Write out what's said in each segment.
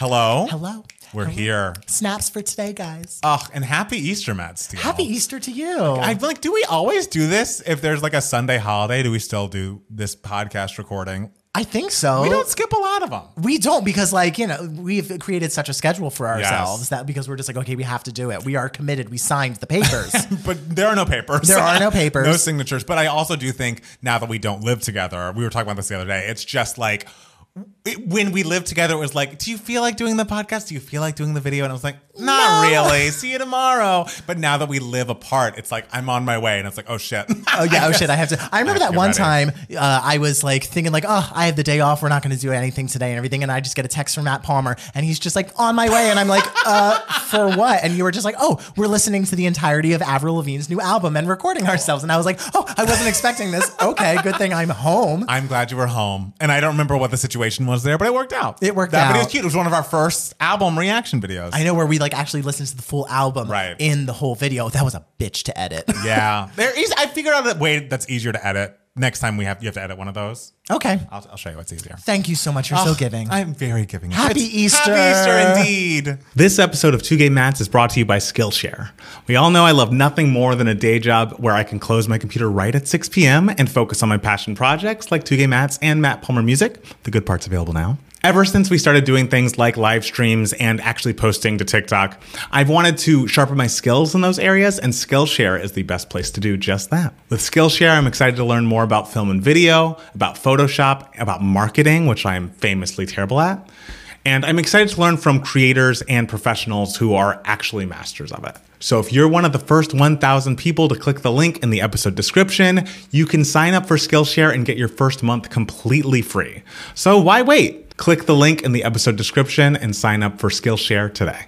Hello. Hello. We're Hello. here. Snaps for today, guys. Ugh, and happy Easter, Matt Steele. Happy Easter to you. I feel like, do we always do this? If there's like a Sunday holiday, do we still do this podcast recording? I think so. We don't skip a lot of them. We don't because, like, you know, we've created such a schedule for ourselves Yes. that because we're just like, okay, we have to do it. We are committed. We signed the papers. But there are no papers. There are no papers. no signatures. But I also do think now that we don't live together, we were talking about this the other day, it's just like when we lived together, it was like, do you feel like doing the podcast? Do you feel like doing the video? And I was like, not No. really. See you tomorrow. But now that we live apart, it's like, I'm on my way. And it's like, oh shit. oh yeah, oh shit, I have to. I remember I that one get time uh, I was like thinking like, oh, I have the day off. We're not going to do anything today and everything. And I just get a text from Matt Palmer, and he's just like on my way, and I'm like, uh, for what? And you were just like, oh, we're listening to the entirety of Avril Lavigne's new album and recording ourselves. And I was like, oh, I wasn't expecting this. Okay, good thing I'm home. I'm glad you were home. And I don't remember what the situation was there, but it worked out. It worked that out. video was cute. It was one of our first album reaction videos. I know where we like actually listened to the full album Right. in the whole video. That was a bitch to edit. yeah. There is I figured out a way that's easier to edit. Next time we have you have to edit one of those. Okay. I'll, I'll show you what's easier. Thank you so much. You're so Oh, giving. I'm very giving. Happy It's- Easter. Happy Easter indeed. This episode of Two Gay Mats is brought to you by Skillshare. We all know I love nothing more than a day job where I can close my computer right at 6 p.m. and focus on my passion projects like Two Gay Mats and Matt Palmer Music. The good part's available now. Ever since we started doing things like live streams and actually posting to TikTok, I've wanted to sharpen my skills in those areas, and Skillshare is the best place to do just that. With Skillshare, I'm excited to learn more about film and video, about Photoshop, about marketing, which I'm famously terrible at. And I'm excited to learn from creators and professionals who are actually masters of it. So if you're one of the first 1,000 people to click the link in the episode description, you can sign up for Skillshare and get your first month completely free. So why wait? Click the link in the episode description and sign up for Skillshare today.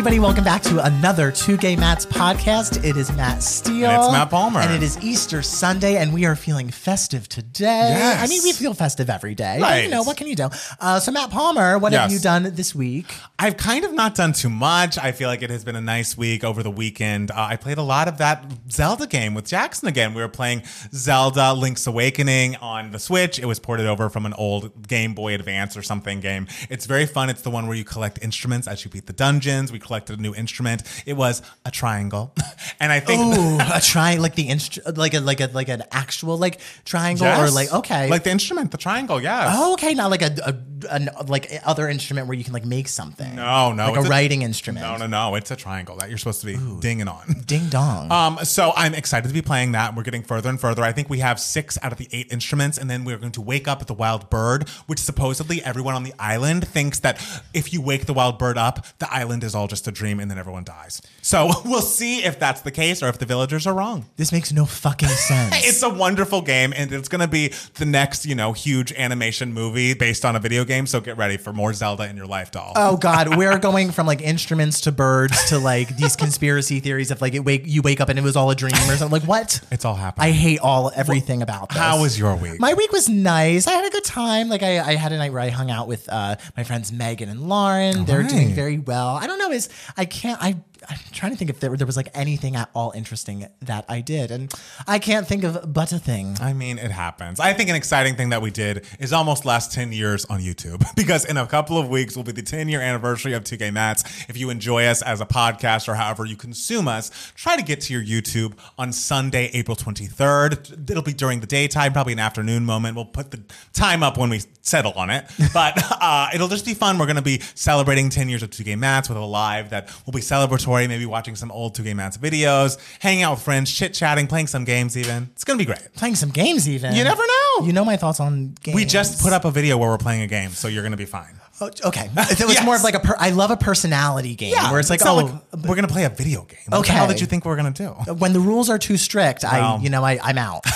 Everybody, welcome back to another Two Gay Mats podcast. It is Matt Steele. And it's Matt Palmer. And it is Easter Sunday, and we are feeling festive today. Yes. I mean, we feel festive every day. but, Right. you know, what can you do? Uh, so, Matt Palmer, what have you done this week? I've kind of not done too much. I feel like it has been a nice week over the weekend. Uh, I played a lot of that Zelda game with Jackson again. We were playing Zelda Link's Awakening on the Switch. It was ported over from an old Game Boy Advance or something game. It's very fun. It's the one where you collect instruments as you beat the dungeons. We collected a new instrument. It was a triangle. and I think Ooh, a try like the instru- like a like a like an actual like triangle or like okay. Like the instrument, the triangle, yes. Oh, okay, not like a, a an, like other instrument where you can like make something. No, no. like a writing instrument. No, no, no. It's a triangle that you're supposed to be dinging on. Ding dong. Um, so I'm excited to be playing that. We're getting further and further. I think we have six out of the eight instruments, and then we're going to wake up at the wild bird, which supposedly everyone on the island thinks that if you wake the wild bird up, the island is all just a dream, and then everyone dies. So we'll see if that's the case or if the villagers are wrong. this makes no fucking sense. It's a wonderful game, and it's going to be the next, you know, huge animation movie based on a video game. So get ready for more Zelda in your life, doll. Oh God, we're going from like instruments to birds to like these conspiracy theories of like it wake you wake up and it was all a dream or something. Like what? It's all happening. I hate all everything about this. How was your week? My week was nice. I had a good time. Like I, I had a night where I hung out with uh, my friends Megan and Lauren. They're doing very well. I don't know. Is I can't. I I'm trying to think if there, there was like anything at all interesting that I did, and I can't think of but a thing. I mean, it happens. I think an exciting thing that we did is almost last 10 years on YouTube because in a couple of weeks will be the 10 year anniversary of Two Gay Mats. If you enjoy us as a podcast or however you consume us, try to get to your YouTube on Sunday, April 23rd. It'll be during the daytime, probably an afternoon moment. We'll put the time up when we settle on it, but uh, it'll just be fun. We're going to be celebrating 10 years of Two Gay Mats with a live that will be celebratory, maybe watching some old Two Gay Mats videos, hanging out with friends, chit chatting, playing some games even. It's going to be great. Playing some games, even. You never know. You know my thoughts on games. We just put up a video where we're playing a game, so you're gonna be fine. Oh, okay. It was Yes. more of like a. Per, I love a personality game where it's like, oh, we're gonna play a video game. What the hell Okay. did you think we are gonna do? when the rules are too strict, I, you know, I, I'm out.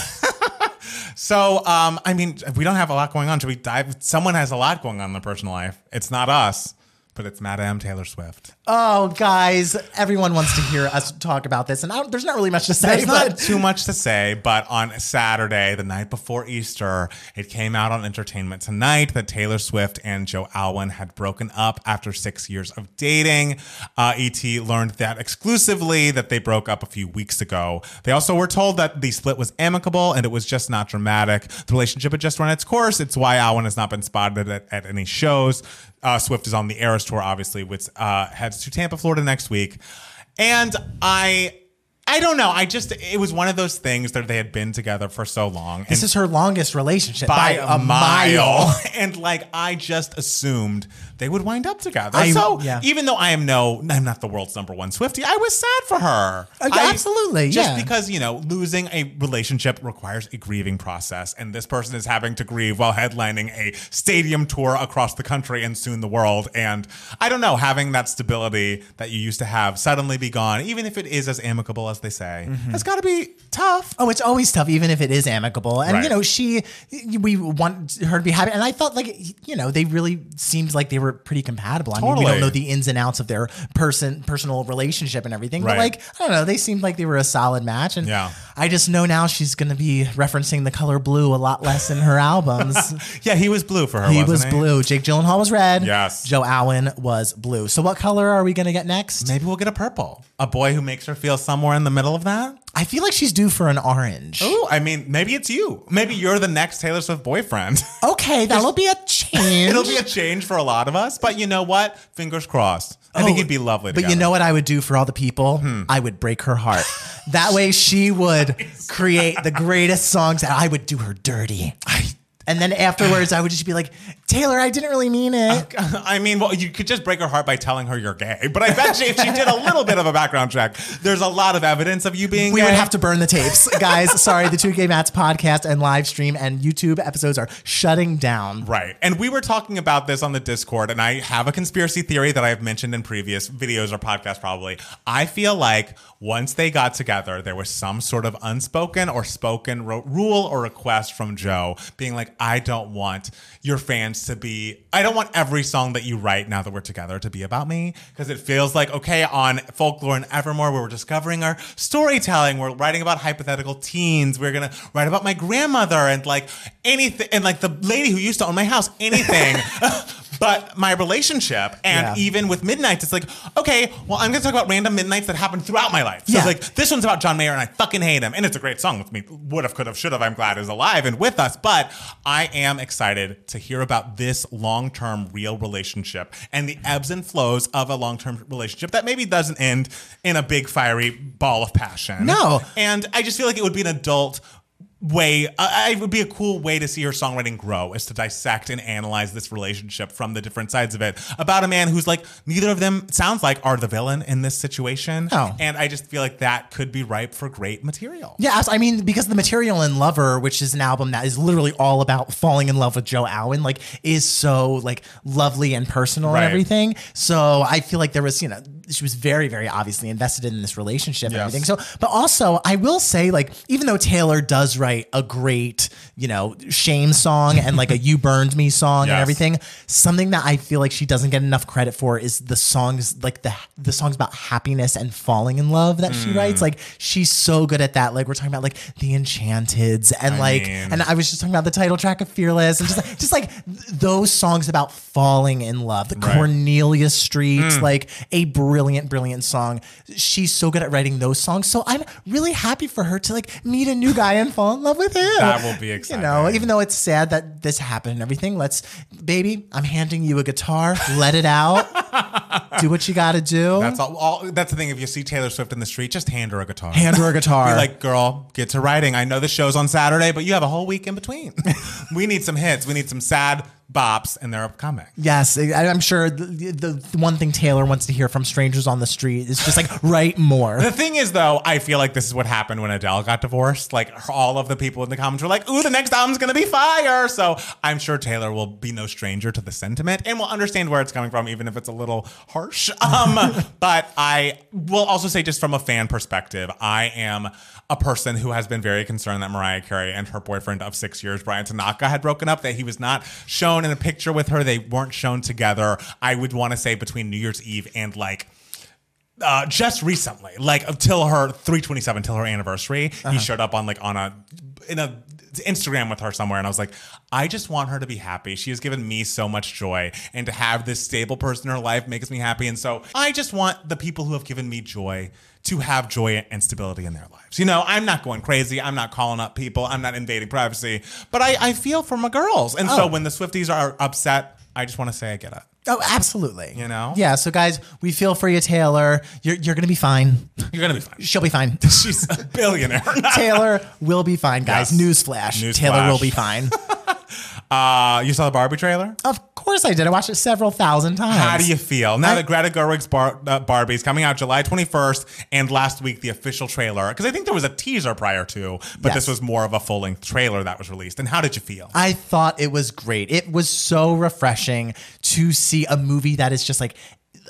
So, um, I mean, we don't have a lot going on. Should we dive? Someone has a lot going on in their personal life. It's not us, but it's Madame Taylor Swift. Oh, guys, everyone wants to hear us talk about this, and I don't, there's not really much to say. There's not too much to say, but on Saturday, the night before Easter, it came out on Entertainment Tonight that Taylor Swift and Joe Alwyn had broken up after six years of dating. Uh, ET learned that exclusively that they broke up a few weeks ago. They also were told that the split was amicable and it was just not dramatic. The relationship had just run its course. It's why Alwyn has not been spotted at, at any shows. Uh, Swift is on the Eras tour, obviously, which uh, heads to Tampa, Florida next week. And I. I don't know. I just it was one of those things that they had been together for so long. this is her longest relationship by, a, mile. and like I just assumed they would wind up together. I- so yeah. even though I am no I'm not the world's number one Swifty, I was sad for her. Uh, I- absolutely, Just yeah. because, you know, losing a relationship requires a grieving process. And this person is having to grieve while headlining a stadium tour across the country and soon the world. And I don't know, having that stability that you used to have suddenly be gone, even if it is as amicable as they say, Mm-hmm. it's gotta be tough. Oh, it's always tough, even if it is amicable. And Right. you know, she, we want her to be happy. And I thought, like, you know, they really seemed like they were pretty compatible. I mean, we Totally. don't know the ins and outs of their person, personal relationship and everything, but like, I don't know, they seemed like they were a solid match. And Yeah. I just know now she's going to be referencing the color blue a lot less in her albums. Yeah, he was blue for her. he was blue. Jake Gyllenhaal was red. Yes. Joe Alwyn was blue. So what color are we going to get next? Maybe we'll get a purple. A boy who makes her feel somewhere in the middle of that. I feel like she's due for an orange. Oh, I mean, maybe it's you. Maybe you're the next Taylor Swift boyfriend. Okay, that'll be a change. It'll be a change for a lot of us, but you know what? Fingers crossed. I think Oh, he'd be lovely. But you know what I would do for all the people? Hmm. I would break her heart. that way she would create the greatest songs and I would do her dirty. and then afterwards I would just be like, Taylor, I didn't really mean it. I mean, well, you could just break her heart by telling her you're gay. But I bet you if she did a little bit of a background check, there's a lot of evidence of you being we gay. would have to burn the tapes. Guys, sorry, the Two Gay Mats podcast and live stream and YouTube episodes are shutting down. Right. And we were talking about this on the Discord, and I have a conspiracy theory that I've mentioned in previous videos or podcasts, probably. I feel like once they got together, there was some sort of unspoken or spoken ro- rule or request from Joe being like, I don't want your fans to be, I don't want every song that you write now that we're together to be about me. Because it feels like, okay, on Folklore and Evermore, where we're discovering our storytelling, we're writing about hypothetical teens, we're going to write about my grandmother and like anything, and like the lady who used to own my house, anything. But my relationship, and Yeah. even with Midnights, it's like, okay, well, I'm gonna talk about random midnights that happened throughout my life. So Yeah. like this one's about John Mayer, and I fucking hate him, and it's a great song with me. Would have, could have, should have. I'm glad is alive and with us. But I am excited to hear about this long-term real relationship and the ebbs and flows of a long-term relationship that maybe doesn't end in a big fiery ball of passion. No. and I just feel like it would be an adult way uh, it would be a cool way to see her songwriting grow is to dissect and analyze this relationship from the different sides of it about a man who's like neither of them sounds like are the villain in this situation No. and i just feel like that could be ripe for great material Yeah, I mean, because the material in Lover, which is an album that is literally all about falling in love with Joe Alwyn, like is so like lovely and personal Right. and everything. So I feel like there was, you know, she was very, very obviously invested in this relationship and everything. So, but also I will say, like, even though Taylor does write a great, you know, shame song and like a "You Burned Me" song and everything, something that I feel like she doesn't get enough credit for is the songs, like the the songs about happiness and falling in love that she Mm. writes. Like she's so good at that. Like we're talking about like the Enchanteds and I like, mean- and I was just talking about the title track of Fearless and just like, just like those songs about falling in love. The Right. Cornelia Street, Mm. like a brilliant, brilliant song. She's so good at writing those songs. So I'm really happy for her to like meet a new guy and fall in love with him. That will be exciting. You know, even though it's sad that this happened and everything, let's, baby, I'm handing you a guitar. Let it out. do what you got to do. that's all, all that's the thing if you see taylor swift in the street just hand her a guitar Hand her a guitar. Be like, girl, get to writing. I know the show's on Saturday, but you have a whole week in between. we need some hits. We need some sad bops, and they're coming. Yes, I'm sure the, the, the one thing Taylor wants to hear from strangers on the street is just like write more. The thing is, though, I feel like this is what happened when Adele got divorced. Like, all of the people in the comments were like, ooh, the next album's gonna be fire. So I'm sure Taylor will be no stranger to the sentiment and will understand where it's coming from, even if it's a little harsh. Um, but I will also say, just from a fan perspective, I am a person who has been very concerned that Mariah Carey and her boyfriend of six years, Bryan Tanaka, had broken up, that he was not shown in a picture with her. They weren't shown together. I would want to say between New Year's Eve and like uh, just recently, like until her 327, till her anniversary, Uh-huh. he showed up on like on a in a Instagram with her somewhere, and I was like, I just want her to be happy. She has given me so much joy, and to have this stable person in her life makes me happy. And so I just want the people who have given me joy to have joy and stability in their lives. You know, I'm not going crazy. I'm not calling up people. I'm not invading privacy, but I, I feel for my girls. And so Oh. when the Swifties are upset, I just want to say I get it. Oh, absolutely. You know? Yeah. So, guys, we feel for you, Taylor. You're, you're going to be fine. You're gonna be fine. She'll be fine. She's a billionaire. Taylor will be fine, guys. Yes. Newsflash. Newsflash. Taylor will be fine. Uh, you saw the Barbie trailer? of course I did. I watched it several thousand times. How do you feel now I- that Greta Gerwig's Bar- uh, Barbie's coming out July 21st and last week the official trailer? Because I think there was a teaser prior to, but Yes. this was more of a full length trailer that was released. And how did you feel? I thought it was great. It was so refreshing to see a movie that is just like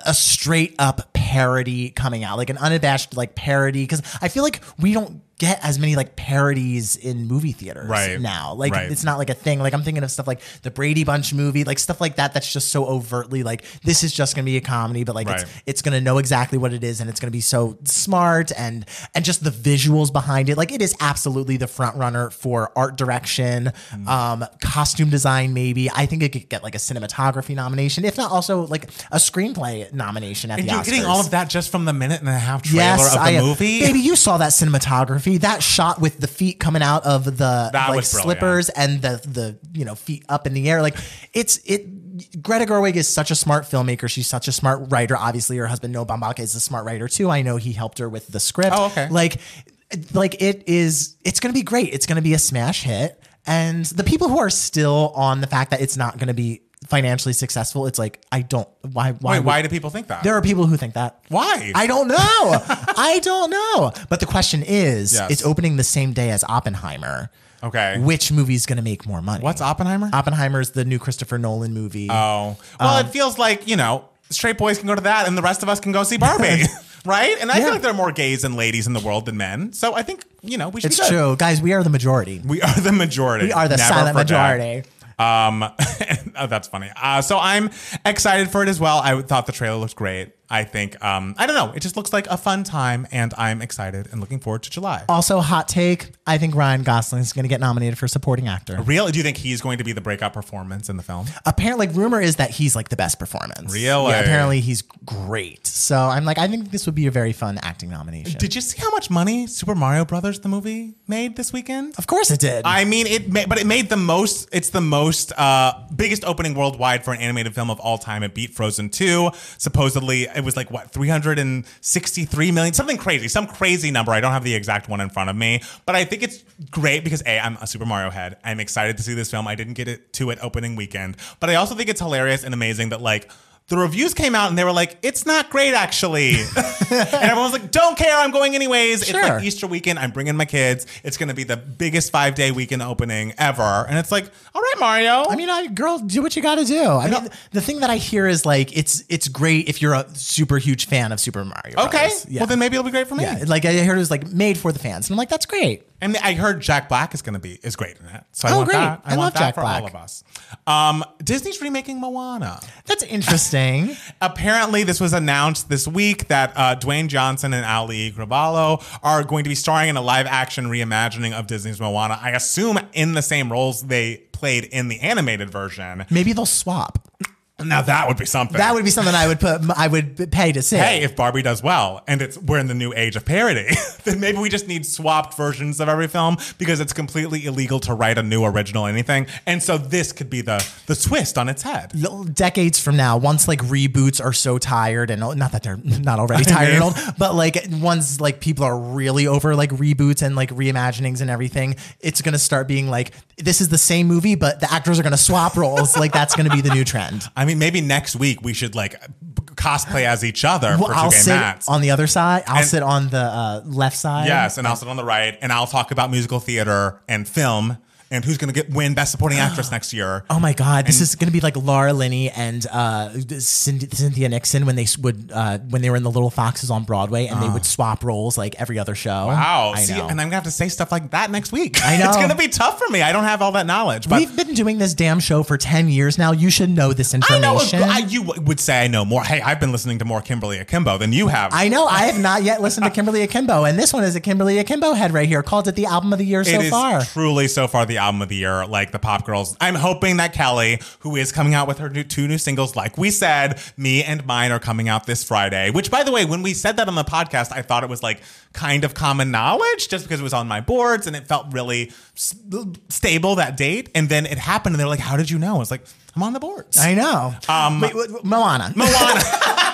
a straight up parody coming out, like an unabashed like parody. Because I feel like we don't get as many like parodies in movie theaters Right. now. Like Right. it's not like a thing. Like I'm thinking of stuff like the Brady Bunch movie, like stuff like that. That's just so overtly like this is just gonna be a comedy, but like Right. it's it's gonna know exactly what it is, and it's gonna be so smart and and just the visuals behind it. Like it is absolutely the front runner for art direction, Mm. um, costume design. Maybe I think it could get like a cinematography nomination, if not also like a screenplay nomination at and the you're Oscars. getting all of that just from the minute and a half trailer Yes, of the I uh, movie? Baby, you saw that cinematography. That shot with the feet coming out of the That like slippers and the the you know feet up in the air. Like it's it. Greta Gerwig is such a smart filmmaker. She's such a smart writer. Obviously, her husband Noah Baumbach is a smart writer too. I know he helped her with the script. Oh, okay. Like, like it is. It's going to be great. It's going to be a smash hit. And the people who are still on the fact that it's not going to be financially successful, it's like I don't. Why? Why? Wait, would- why do people think that? there are people who think that. Why? I don't know. I don't know. But the question is, Yes. it's opening the same day as Oppenheimer. Okay. Which movie's going to make more money? What's Oppenheimer? Oppenheimer's the new Christopher Nolan movie. oh. Well, Um, it feels like, you know, straight boys can go to that and the rest of us can go see Barbie. right? And I Yeah. feel like there are more gays and ladies in the world than men. So I think, you know, we should it's be good. true. Guys, we are the majority. We are the majority. We are the silent majority. Um, oh, that's funny. Uh, so I'm excited for it as well. I thought the trailer looked great. I think, um, I don't know, it just looks like a fun time, and I'm excited and looking forward to July. Also, hot take. I think Ryan Gosling is going to get nominated for supporting actor. Really? Do you think he's going to be the breakout performance in the film? Apparently, like, rumor is that he's like the best performance. Really? Yeah, apparently he's great. So I'm like, I think this would be a very fun acting nomination. Did you see how much money Super Mario Brothers the movie made this weekend? of course it did. I mean, it, ma- but it made the most. It's the most uh, biggest opening worldwide for an animated film of all time. It beat Frozen two. Supposedly, it was like what three hundred and sixty-three million, something crazy, some crazy number. I don't have the exact one in front of me, but I think it's great because a I'm a Super Mario head. I'm excited to see this film. I didn't get it to it opening weekend, but I also think it's hilarious and amazing that like. The reviews came out and they were like, "It's not great, actually," and everyone was like, "Don't care, I'm going anyways." It's like Easter weekend. I'm bringing my kids. It's going to be the biggest five day weekend opening ever. And it's like, all right, Mario. I mean, I, girl, do what you got to do. I mean, the thing that I hear is like it's it's great if you're a super huge fan of Super Mario. okay. Yeah. Well, then maybe it'll be great for me. yeah, like I heard it was like made for the fans, and I'm like, that's great. And I heard Jack Black is going to be is great in it. So I Oh, want great. that. I, I want love that Jack for Black. all of us. Um, Disney's remaking Moana. That's interesting. Apparently, this was announced this week that uh, Dwayne Johnson and Auli'i Cravalho are going to be starring in a live action reimagining of Disney's Moana. I assume in the same roles they played in the animated version. Maybe they'll swap. Now that would be something. That would be something I would put. I would pay to see. hey, if Barbie does well and it's we're in the new age of parody, then maybe we just need swapped versions of every film because it's completely illegal to write a new original anything. And so this could be the the twist on its head. decades from now, once like reboots are so tired and not that they're not already tired and old, but like once like people are really over like reboots and like reimaginings and everything, it's gonna start being like this is the same movie, but the actors are gonna swap roles. like that's gonna be the new trend. I mean, maybe next week we should like cosplay as each other Well, for I'll two gay sit mats. on the other side. I'll And- sit on the uh, left side. Yes, and I'll sit on the right, and I'll talk about musical theater and film, and who's going to get win Best Supporting Actress next year. Oh my God! This is going to be like Laura Linney and uh, Cynthia, Cynthia Nixon when they would uh, when they were in the Little Foxes on Broadway and they would swap roles like every other show. Wow. I See, know. and I'm gonna have to say stuff like that next week. I know. it's gonna be tough for me. I don't have all that knowledge. But We've been doing this damn show for ten years now. You should know this information. I know. I, you would say I know more. Hey, I've been listening to more Kimberly Akimbo than you have. I know. I have not yet listened to Kimberly Akimbo, and this one is a Kimberly Akimbo head right here. Called it the album of the year so far. truly so far the album of the year, like the pop girls. I'm hoping that Kelly, who is coming out with her new, two new singles, like we said, me and mine are coming out this Friday. Which, by the way, when we said that on the podcast, I thought it was like kind of common knowledge, just because it was on my boards and it felt really s- stable that date. And then it happened, and they were like, "How did you know?" I was like, "I'm on the boards." I know. Um, wait, Moana. Moana.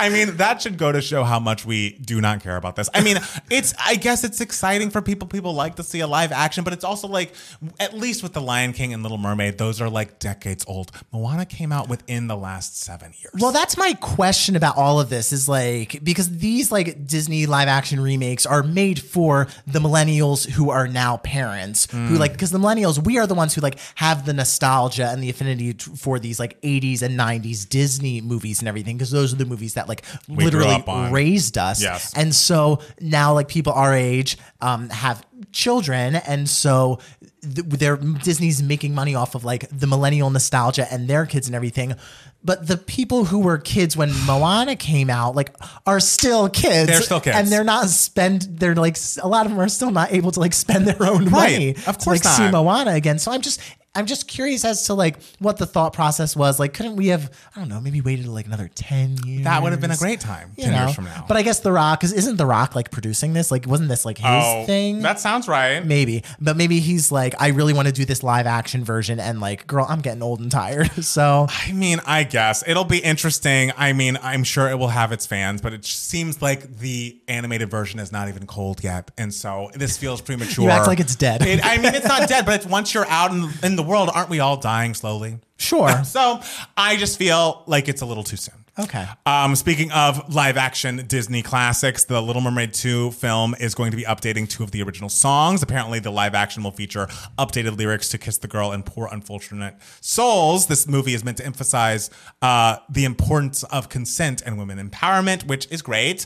I mean, that should go to show how much we do not care about this. I mean, it's I guess it's exciting for people. People like to see a live action, but it's also like at least with The Lion King and Little Mermaid, those are like decades old. Moana came out within the last seven years. Well, that's my question about all of this is like because these like Disney live action remakes are made for the millennials who are now parents who mm. like because the millennials we are the ones who like have the nostalgia and the affinity for these like 80s and 90s Disney movies and everything because those are the movies that like grew literally raised us. Yes. And so now like people our age um have children and so th- they're Disney's making money off of like the millennial nostalgia and their kids and everything. But the people who were kids when Moana came out, like, are still kids. They're still kids. and they're not spend. They're like a lot of them are still not able to like spend their own Right. money. Of to, course like see. Moana again. So I'm just, I'm just curious as to like what the thought process was. Like, couldn't we have, I don't know, maybe waited like another ten years? that would have been a great time you ten know? years from now. But I guess The Rock, because isn't The Rock like producing this? Like, wasn't this like his oh, thing? that sounds right. Maybe, but maybe he's like, I really want to do this live action version, and like, girl, I'm getting old and tired. So I mean, I guess it'll be interesting. I mean, I'm sure it will have its fans, but it seems like the animated version is not even cold yet, and so this feels premature. You act like it's dead. It, I mean, it's not dead, but it's once you're out in, in the world, aren't we all dying slowly? sure, So I just feel like it's a little too soon. okay. Um, speaking of live action Disney classics, the Little Mermaid 2 film is going to be updating two of the original songs. Apparently, the live action will feature updated lyrics to Kiss the Girl and Poor Unfortunate Souls. This movie is meant to emphasize uh, the importance of consent and women empowerment, which is great.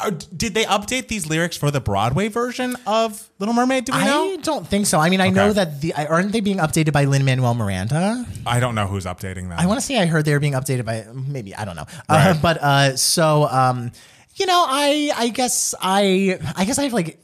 Uh, did they update these lyrics for the Broadway version of Little Mermaid? Do we I know? I don't think so. I mean, I know that the aren't they being updated by Lin Manuel Miranda? I don't know who's updating them. I want to say I heard they were being updated by maybe I don't know, Right. uh, but uh, so um, you know, I I guess I I guess I have like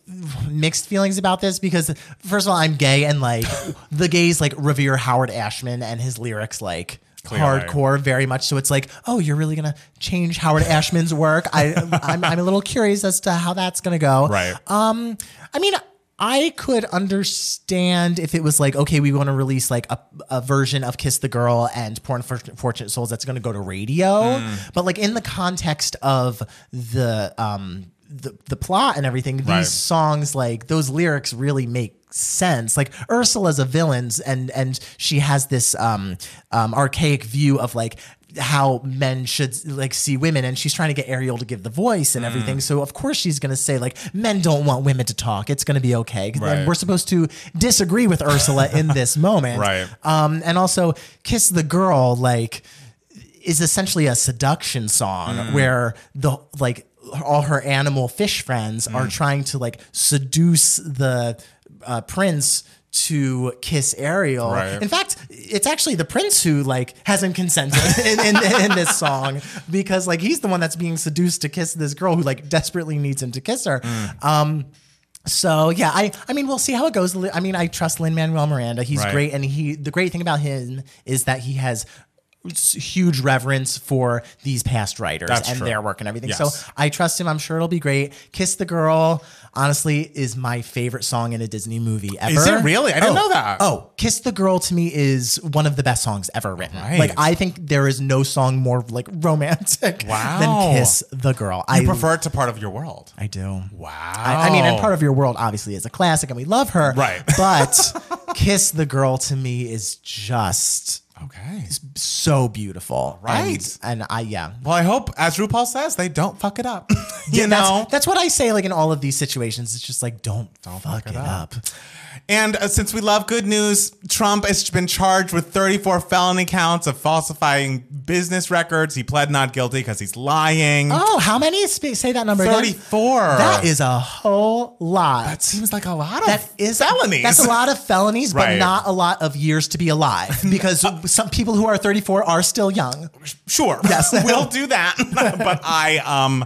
mixed feelings about this because first of all, I'm gay and like the gays like revere Howard Ashman and his lyrics like. Clearly. Hardcore, very much. So it's like, oh, you're really gonna change Howard Ashman's work. I, I'm, I'm a little curious as to how that's gonna go. Right. Um, I mean, I could understand if it was like, okay, we want to release like a, a version of Kiss the Girl and Poor Unfortunate Souls that's going to go to radio. But like in the context of the um the, the plot and everything, these Right. songs like those lyrics really make sense. Like Ursula's a villain and and she has this um um archaic view of like how men should like see women and she's trying to get Ariel to give the voice and Mm. everything. So of course she's going to say like men don't want women to talk. It's going to be okay. Right. we're supposed to disagree with Ursula in this moment. Right. Um and also Kiss the Girl like is essentially a seduction song Mm. where the like all her animal fish friends Mm. are trying to like seduce the uh, prince to kiss Ariel. Right. In fact, it's actually the prince who like hasn't consented in, in, in this song because like he's the one that's being seduced to kiss this girl who like desperately needs him to kiss her. Mm. Um, so yeah, I I mean we'll see how it goes. I mean I trust Lin Manuel Miranda. He's Right. great, and he the great thing about him is that he has huge reverence for these past writers That's and true. their work and everything. Yes. So I trust him. I'm sure it'll be great. Kiss the Girl, honestly, is my favorite song in a Disney movie ever. Is it really? I didn't Oh, know that. Oh, Kiss the Girl to me is one of the best songs ever written. Right. Like I think there is no song more like romantic Wow. than Kiss the Girl. I prefer it to part of your world. I do. Wow. I, I mean, and part of your world obviously is a classic, and we love her. Right. But "Kiss the Girl" to me is just Okay. It's so beautiful. Right. And, and I yeah. Well, I hope, as RuPaul says, they don't fuck it up. you Yeah, know? that's, that's what I say like in all of these situations. It's just like don't, don't fuck, it up. And uh, since we love good news, Trump has been charged with 34 felony counts of falsifying business records. He pled not guilty because he's lying. Oh, how many? Sp- Say that number again. 34. That is a whole lot. That seems like a lot of That is felonies. That's a lot of felonies, but Right. not a lot of years to be alive because some people who are 34 are still young. Sure. Yes. we'll do that. but I um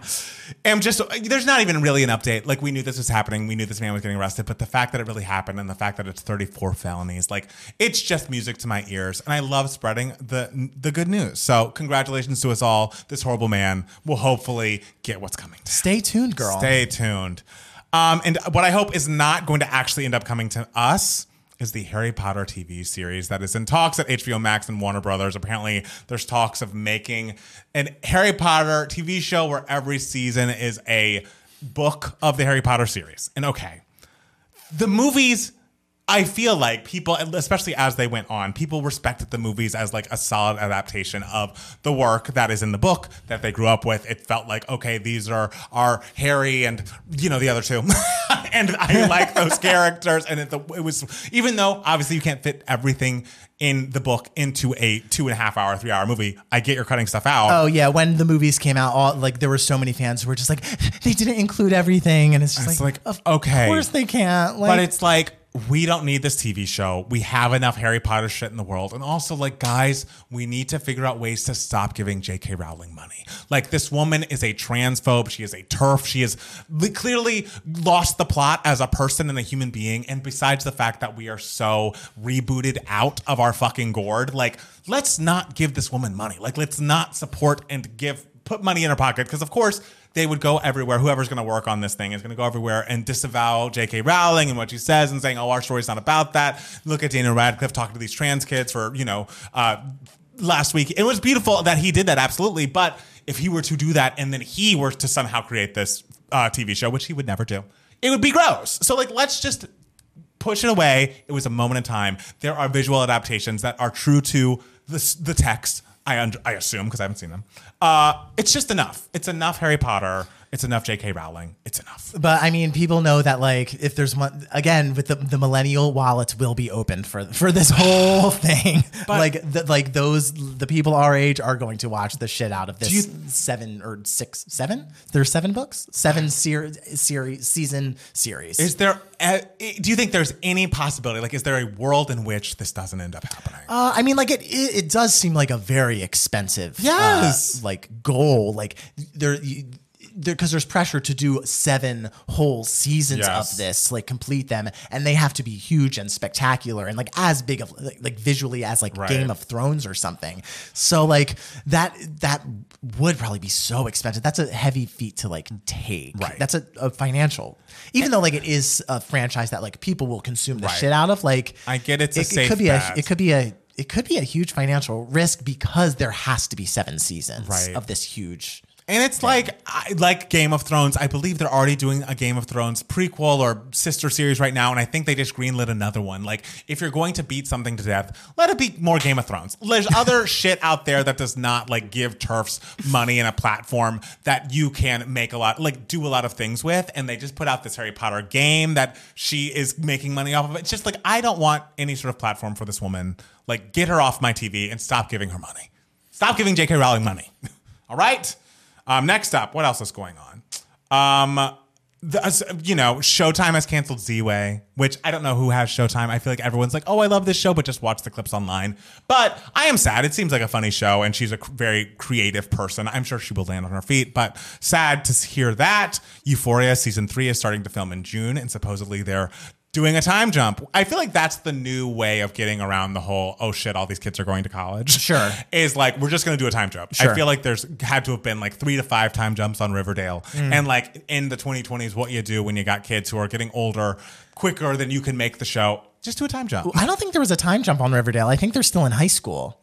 am just there's not even really an update. Like we knew this was happening. We knew this man was getting arrested, but the fact that it really happened and the fact that it's 34 felonies, like it's just music to my ears. And I love spreading the the good news. So congratulations to us all. This horrible man will hopefully get what's coming to him. Stay tuned, girl. Stay tuned. Um, and what I hope is not going to actually end up coming to us is the Harry Potter TV series that is in talks at HBO Max and Warner Brothers. Apparently, there's talks of making an Harry Potter TV show where every season is a book of the Harry Potter series. And okay, the movies I feel like people, especially as they went on, people respected the movies as like a solid adaptation of the work that is in the book that they grew up with. It felt like, okay, these are are Harry and you know the other two, and I like those characters. And it, it was even though obviously you can't fit everything in the book into a two and a half hour, three hour movie. I get you're cutting stuff out. Oh yeah, when the movies came out, all like there were so many fans who were just like, they didn't include everything, and it's just It's like, like, of okay. course they can't. Like, but it's like we don't need this TV show. We have enough Harry Potter shit in the world. And also, like, guys, we need to figure out ways to stop giving J.K. Rowling money. Like, this woman is a transphobe. She is a turf. She has clearly lost the plot as a person and a human being. And besides the fact that we are so rebooted out of our fucking gourd, like, let's not give this woman money. Like, let's not support and give put money in her pocket because of course they would go everywhere whoever's going to work on this thing is going to go everywhere and disavow jk rowling and what she says and saying oh our story's not about that look at daniel radcliffe talking to these trans kids for you know uh, last week it was beautiful that he did that absolutely but if he were to do that and then he were to somehow create this uh, tv show which he would never do it would be gross so like let's just push it away. It was a moment in time. There are visual adaptations that are true to the, the text. I I assume because I haven't seen them. Uh, it's just enough. It's enough Harry Potter. It's enough J.K. Rowling. It's enough. But I mean, people know that like if there's one again with the, the millennial wallets will be opened for for this whole thing. like the, like those the people our age are going to watch the shit out of this you- seven or six seven. There's seven books, seven series series season series. Is there? A, do you think there's any possibility? Like, is there a world in which this doesn't end up happening? Uh, I mean, like it, it, it does seem like a very expensive, uh, Yes. like goal. Like there, you, there, because there's pressure to do seven whole seasons Yes. of this, like complete them, and they have to be huge and spectacular and like as big of like, like visually as like Right. Game of Thrones or something. So like that that would probably be so expensive. That's a heavy feat to like take. Right. That's a, a financial. Even though like it is a franchise that like people will consume the Right. shit out of, like I get it's a it, it could be bet. a it could be a it could be a huge financial risk because there has to be seven seasons Right. of this huge. And it's like I, like Game of Thrones. I believe they're already doing a Game of Thrones prequel or sister series right now, and I think they just greenlit another one. Like, if you're going to beat something to death, let it be more Game of Thrones. There's other shit out there that does not like give turfs money and a platform that you can make a lot, like do a lot of things with. And they just put out this Harry Potter game that she is making money off of. It's just like I don't want any sort of platform for this woman. Like, get her off my TV and stop giving her money. Stop giving J.K. Rowling money. All right. Um, next up, what else is going on? Um, the, you know, Showtime has canceled Ziwe, which I don't know who has Showtime. I feel like everyone's like, "Oh, I love this show," but just watch the clips online. But I am sad. It seems like a funny show, and she's a very creative person. I'm sure she will land on her feet. But sad to hear that Euphoria season three is starting to film in June, and supposedly they're doing a time jump. I feel like that's the new way of getting around the whole oh shit, all these kids are going to college. Sure. Is like we're just gonna do a time jump. I feel like there's had to have been like three to five time jumps on Riverdale. Mm. And like in the 2020s, what you do when you got kids who are getting older quicker than you can make the show, just do a time jump. I don't think there was a time jump on Riverdale. I think they're still in high school.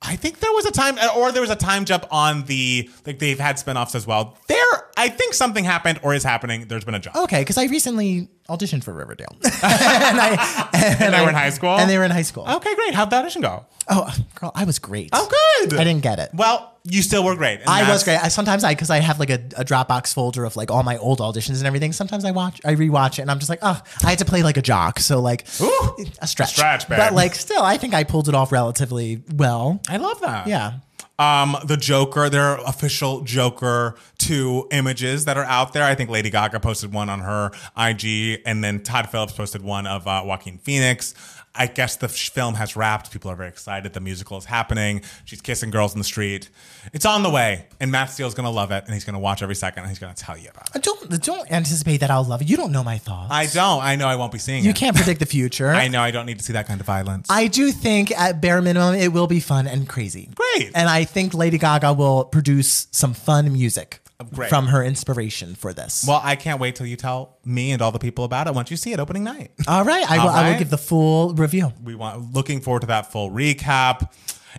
I think there was a time, or there was a time jump on the like they've had spinoffs as well. They're I think something happened or is happening. There's been a job. Okay, because I recently auditioned for Riverdale, and I and, they I- were in high school? and they were in high school. Okay, great. How'd the audition go? Oh, girl, I was great. Oh, good. I didn't get it. Well, you still were great. I was great. I sometimes I because I have like a, a Dropbox folder of like all my old auditions and everything. Sometimes I watch, I rewatch it, and I'm just like, oh, I had to play like a jock, so like Ooh. a stretch, Stretch, babe. but like still, I think I pulled it off relatively well. I love that. Yeah. Um, the Joker, there are official Joker 2 images that are out there. I think Lady Gaga posted one on her IG, and then Todd Phillips posted one of uh, Joaquin Phoenix. I guess the film has wrapped. People are very excited. The musical is happening. She's kissing girls in the street. It's on the way, and Matt Steele's gonna love it, and he's gonna watch every second, and he's gonna tell you about it. Don't don't anticipate that I'll love it. You don't know my thoughts. I don't. I know I won't be seeing it. you it. can't predict the future. I know I don't need to see that kind of violence. I do think at bare minimum it will be fun and crazy. Great. And I think Lady Gaga will produce some fun music Great. from her inspiration for this. well, I can't wait till you tell me and all the people about it once you see it opening night. all right, I will, All I will give the full review. we want looking forward to that full recap.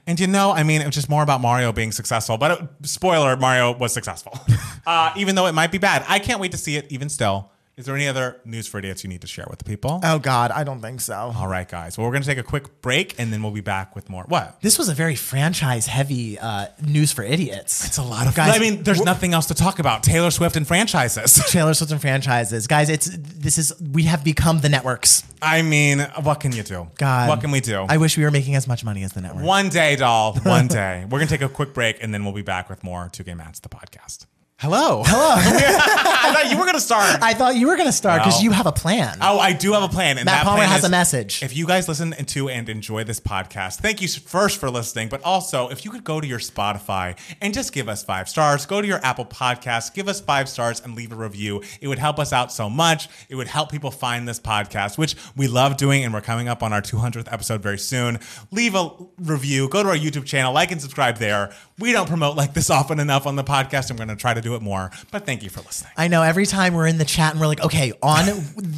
And you know, I mean, it was just more about Mario being successful. But it, spoiler, Mario was successful, uh, even though it might be bad. I can't wait to see it. Even still, is there any other news for idiots you need to share with the people? Oh God, I don't think so. All right, guys. Well, we're gonna take a quick break, and then we'll be back with more. What? This was a very franchise-heavy uh, news for idiots. It's a lot of Guys, I mean, there's nothing else to talk about. Taylor Swift and franchises. Taylor Swift and franchises, guys. It's this is we have become the networks. I mean, what can you do? God, what can we do? I wish we were making as much money as the network. One day, doll. One day. We're gonna take a quick break, and then we'll be back with more Two Gay Mats, the podcast. Hello. Hello. I thought you were gonna start. I thought you were going to start because Well. you have a plan. Oh, I do have a plan. And Matt that Palmer plan has is- a message. If you guys listen to and enjoy this podcast, thank you first for listening, but also if you could go to your Spotify and just give us five stars, go to your Apple Podcast, give us five stars and leave a review. It would help us out so much. It would help people find this podcast, which we love doing, and we're coming up on our 200th episode very soon. Leave a review, go to our YouTube channel, like and subscribe there. We don't promote like this often enough on the podcast. I'm going to try to do it more, but thank you for listening. I know every time we're in the chat and we're like, okay, on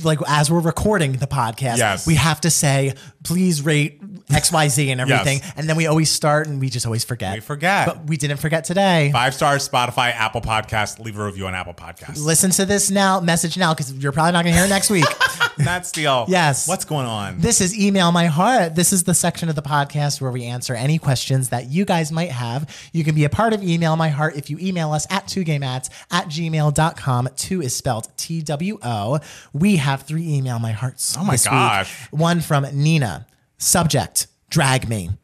like as we're recording the podcast, Yes. we have to say, please rate XYZ and everything. Yes. And then we always start and we just always forget. We forget. But we didn't forget today. Five stars, Spotify, Apple Podcast. Leave a review on Apple Podcasts. Listen to this now, message now, because you're probably not going to hear it next week. Matt Steele. Yes. What's going on? This is Email My Heart. This is the section of the podcast where we answer any questions that you guys might have. You can be a part of Email My Heart if you email us at 2gamats at gmail.com. Two is spelled T W O. We have three Email My Hearts. Oh my this week. gosh. One from Nina. Subject Drag Me.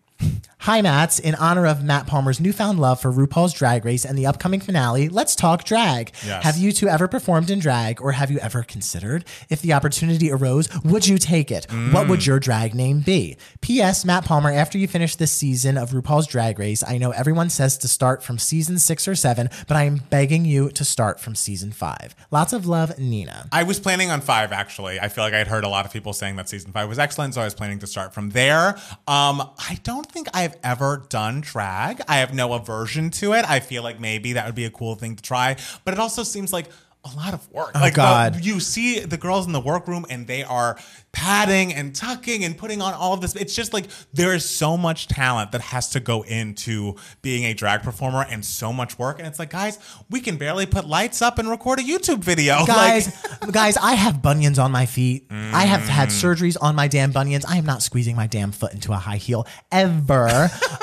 Hi, Mats. In honor of Matt Palmer's newfound love for RuPaul's Drag Race and the upcoming finale, let's talk drag. Yes. Have you two ever performed in drag, or have you ever considered if the opportunity arose, would you take it? What would your drag name be? P.S. Matt Palmer, after you finish this season of RuPaul's Drag Race, I know everyone says to start from season six or seven, but I am begging you to start from season five. Lots of love, Nina. I was planning on five, actually. I feel like I'd heard a lot of people saying that season five was excellent, so I was planning to start from there. Um, I don't think I've ever done drag. I have no aversion to it. I feel like maybe that would be a cool thing to try, but it also seems like a lot of work. like the- God. you see the girls in the workroom and they are padding and tucking and putting on all of this. It's just like there is so much talent that has to go into being a drag performer and so much work. And it's like, guys, we can barely put lights up and record a YouTube video. Guys, Like, guys, I have bunions on my feet. I have had Mm. surgeries on my damn bunions. I am not squeezing my damn foot into a high heel ever.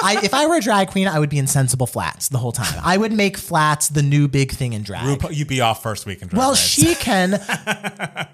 I, if I were a drag queen, I would be in sensible flats the whole time. I would make flats the new big thing in drag. RuPaul, you'd be off first week in Drag well, Race. she can.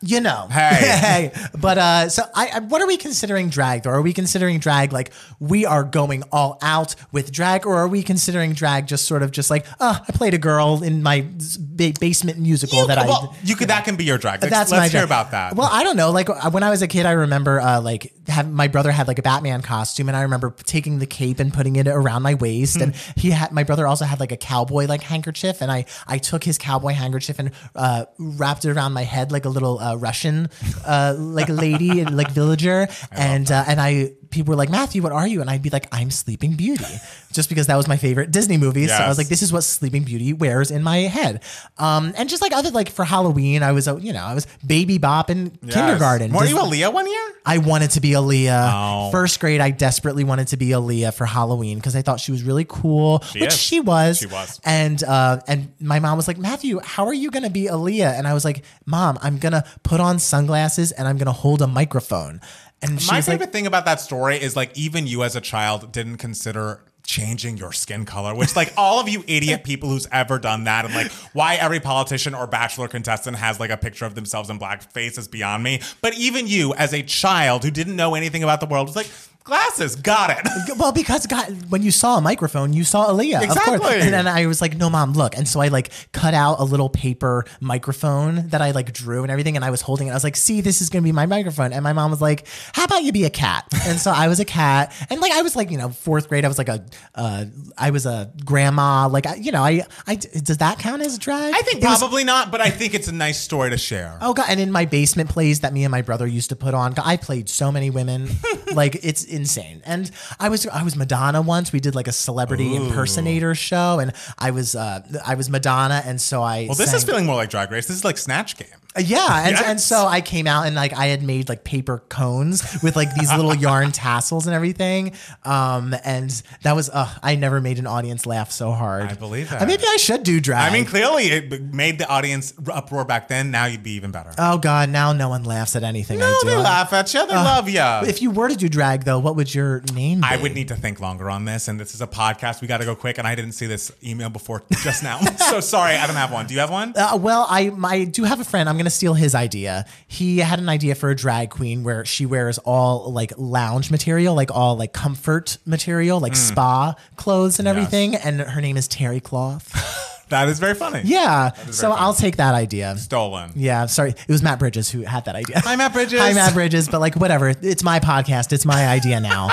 You know, Hey. hey, but uh, so I, I, what are we considering drag though? Are we considering drag like we are going all out with drag, or are we considering drag just sort of just like, oh, I played a girl in my ba- basement musical You that I you could that can be your drag. Let's, that's let's my hear drag. about that. Well, I don't know. Like when I was a kid, I remember uh, like have, my brother had like a Batman costume, and I remember taking the cape and putting it around my waist. Hmm. And he had my brother also had like a cowboy like handkerchief, and I I took his cowboy handkerchief and uh, wrapped it around my head like a little uh, Russian uh, like lady and like villager, and uh, and I people were like, Matthew, what are you? And I'd be like, I'm Sleeping Beauty, just because that was my favorite Disney movie. So I was like, this is what Sleeping Beauty wears in my head. Um, and just like other like for Halloween, I was, uh, you know, I was Baby Bop in kindergarten. Were Dis- you Aaliyah one year? I wanted to be Aaliyah. Oh. First grade, I desperately wanted to be Aaliyah for Halloween because I thought she was really cool, which is. she was. She was. And uh, and my mom was like, Matthew, how are you gonna be Aaliyah? And I was like, Mom, I'm gonna put on sunglasses and I'm gonna hold a microphone. And My favorite like, thing about that story is like even you as a child didn't consider changing your skin color, which like all of you idiot people who's ever done that and like why every politician or bachelor contestant has like a picture of themselves in blackface is beyond me. But even you as a child who didn't know anything about the world was like glasses, got it. well, because God, when you saw a microphone, you saw Aaliyah. Of course. Exactly. And then I was like, no, mom, look. And so I like cut out a little paper microphone that I like drew and everything. And I was holding it. I was like, see, this is going to be my microphone. And my mom was like, how about you be a cat? And so I was a cat. And like, I was like, you know, fourth grade, I was like a, uh, I was a grandma. Like, I, you know, I, I, does that count as drag? I think It was- probably not, but I think it's a nice story to share. Oh god! And in my basement plays that me and my brother used to put on, I played so many women, like it's, it's insane. And I was I was Madonna once. We did like a celebrity impersonator show, and I was uh, I was Madonna, and so I Well, this sang- is feeling more like Drag Race. This is like Snatch Game. Uh, yeah, and, Yes. and so I came out and like I had made like paper cones with like these little yarn tassels and everything. Um, and that was uh, I never made an audience laugh so hard. I believe Uh, maybe I should do drag. I mean, clearly it made the audience uproar back then. Now you'd be even better. oh god, now no one laughs at anything I no, do. they laugh at you. They love you. If you were to do drag though, what would your name be? I would need to think longer on this, and this is a podcast. We got to go quick, and I didn't see this email before just now, so sorry. I don't have one. Do you have one? Uh, well, I I do have a friend. I'm going to steal his idea. He had an idea for a drag queen where she wears all like lounge material, like all like comfort material, Hmm. like spa clothes and everything. And her name is Terry Cloth. That is very funny. Yeah. So funny. I'll take that idea. stolen. Yeah. Sorry, it was Matt Bridges who had that idea. Hi, Matt Bridges. Hi, Matt Bridges. But like, whatever. It's my podcast. It's my idea now.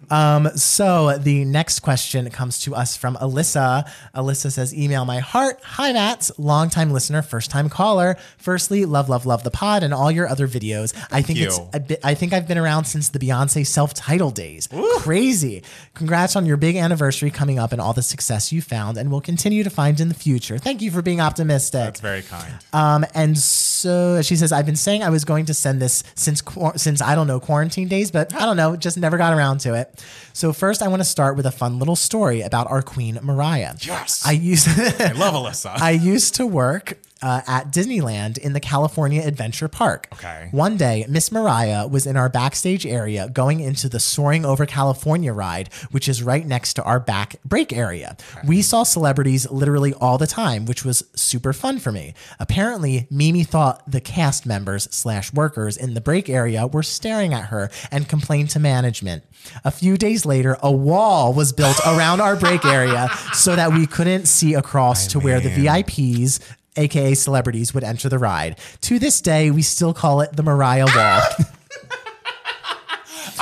um, so the next question comes to us from Alyssa. Alyssa says, "Email my heart. Hi, Matt. Longtime listener, first time caller. Firstly, love, love, love the pod and all your other videos. I think you. it's a bit. I think I've been around since the Beyonce self-titled days. Crazy. Congrats on your big anniversary coming up and all the success you found and will continue to find in the future. Thank you for being optimistic. That's very kind. Um, and so she says, I've been saying I was going to send this since since I don't know quarantine days, but I don't know, just never got around to it. So first, I want to start with a fun little story about our queen Mariah. Yes. I used I love Alyssa. I used to work uh, at Disneyland in the California Adventure Park. Okay. One day, Miss Mariah was in our backstage area going into the Soaring Over California ride, which is right next to our back break area. We saw celebrities literally all the time, which was super fun for me. Apparently, Mimi thought the cast members slash workers in the break area were staring at her and complained to management. A few days later, a wall was built around our break area so that we couldn't see across to where the VIPs aka celebrities, would enter the ride. To this day, we still call it the Mariah Wall.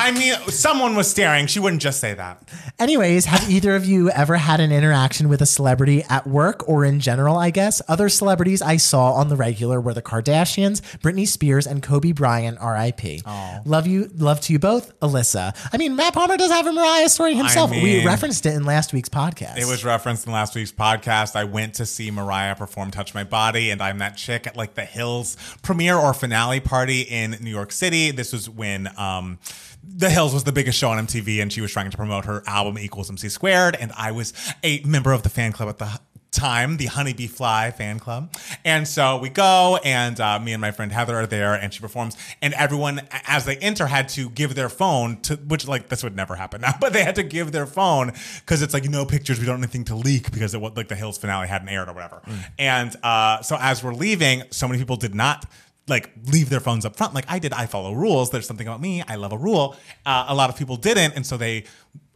I mean, someone was staring. She wouldn't just say that. Anyways, have either of you ever had an interaction with a celebrity at work or in general, I guess? Other celebrities I saw on the regular were the Kardashians, Britney Spears, and Kobe Bryant, RIP. Love you, love to you both, Alyssa. I mean, Matt Palmer does have a Mariah story himself. we mean- referenced it in last week's podcast. It was referenced in last week's podcast. I went to see Mariah perform Touch My Body, and I'm that chick at like the Hills premiere or finale party in New York City. This was when um, The Hills was the biggest show on MTV, and she was trying to promote her album Equals MC Squared. And I was a member of the fan club at the time, the Honeybee Fly fan club. And so we go, and uh, me and my friend Heather are there, and she performs. And everyone, as they enter, had to give their phone to, which like this would never happen now, but they had to give their phone because it's like no pictures, we don't want anything to leak because it was like the Hills finale hadn't aired or whatever. And uh, so as we're leaving, so many people did not like leave their phones up front. Like i did i follow rules. There's something about me. I love a rule. Uh, a lot of people didn't. And so they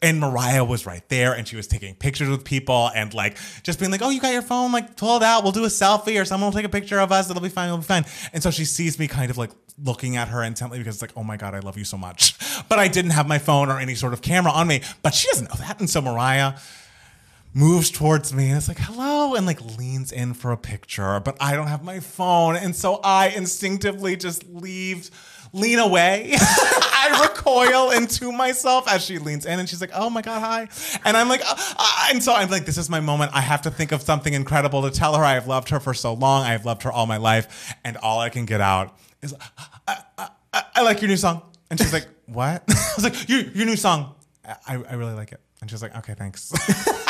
and mariah was right there and she was taking pictures with people and like just being like oh you got your phone? Like pull it out. We'll do a selfie or someone will take a picture of us. It'll be fine. It'll be fine. And so she sees me kind of like looking at her intently because it's like oh my god i love you so much. But i didn't have my phone or any sort of camera on me. But she doesn't know that. And so mariah moves towards me and it's like hello and like leans in for a picture but i don't have my phone and so i instinctively just leave lean away i recoil into myself as she leans in and she's like, "Oh my god, hi!" And I'm like, uh, uh, and so I'm like, "This is my moment. I have to think of something incredible to tell her. I've loved her for so long. I've loved her all my life, and all I can get out is, I, I, I, I like your new song." And she's like, "What?" I was like, "Your your new song. I, I really like it." And she's like, "Okay, thanks."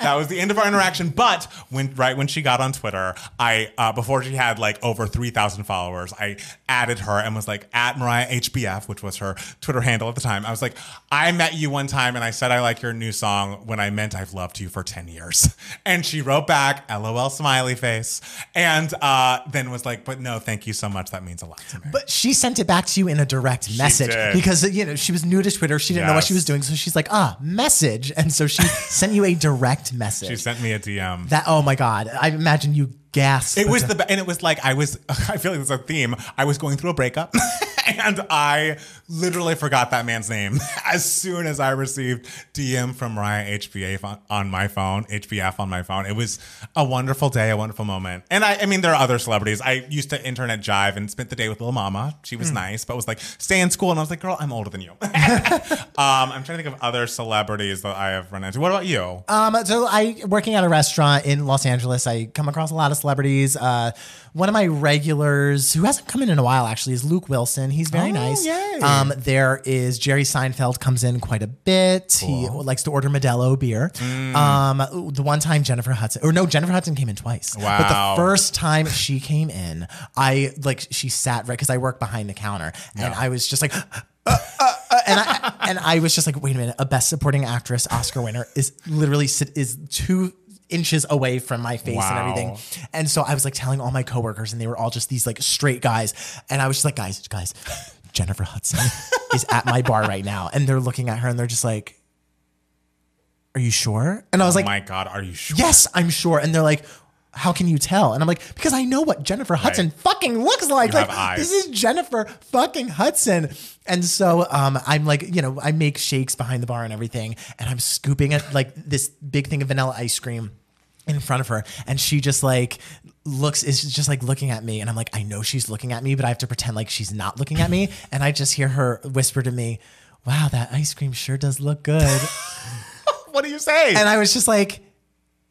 that was the end of our interaction. But when right when she got on Twitter, I uh, before she had like over three thousand followers, I added her and was like at Mariah HBF, which was her Twitter handle at the time. I was like, I met you one time and I said I like your new song when I meant I've loved you for ten years. And she wrote back, LOL smiley face, and uh, then was like, but no, thank you so much. That means a lot to me. But she sent it back to you in a direct message did. because you know she was new to Twitter. She didn't know what she was doing, so she's like, "Ah, message," and so she sent you a direct message. she sent me a DM. that oh my god! I imagine you gasped. It was the and it was like I was I feel like there's a theme. I was going through a breakup and I literally forgot that man's name as soon as I received DM from Mariah HBF on, my phone, HBF on my phone. It was a wonderful day, a wonderful moment. And I I mean there are other celebrities. I used to intern at Jive and spent the day with Lil Mama. She was nice, but was like stay in school and I was like, "Girl, I'm older than you." um, I'm trying to think of other celebrities that I have run into. What about you? Um, so I working at a restaurant in Los Angeles. I come across a lot of celebrities. Uh, one of my regulars who hasn't come in in a while actually is Luke Wilson. He's very Oh, nice. yay. Um, there is Jerry Seinfeld comes in quite a bit. He likes to order Modelo beer. Mm. Um, the one time Jennifer Hudson, or no, Jennifer Hudson came in twice. Wow. But the first time she came in, I like she sat right because I work behind the counter, and I was just like. and I and I was just like, wait a minute, a best supporting actress Oscar winner is literally sit, is two inches away from my face and everything. And so I was like telling all my coworkers, and they were all just these like straight guys. And I was just like, guys, guys, Jennifer Hudson is at my bar right now. And they're looking at her and they're just like, Are you sure? And I was oh like, my god, are you sure? Yes, I'm sure. And they're like, how can you tell? And I'm like, because I know what Jennifer Hudson fucking looks like. You like this is Jennifer fucking Hudson. And so um, I'm like, you know, I make shakes behind the bar and everything, and I'm scooping it like this big thing of vanilla ice cream in front of her, and she just like looks is just like looking at me, and I'm like, I know she's looking at me, but I have to pretend like she's not looking at me, and I just hear her whisper to me. Wow, that ice cream sure does look good. What do you say? And I was just like,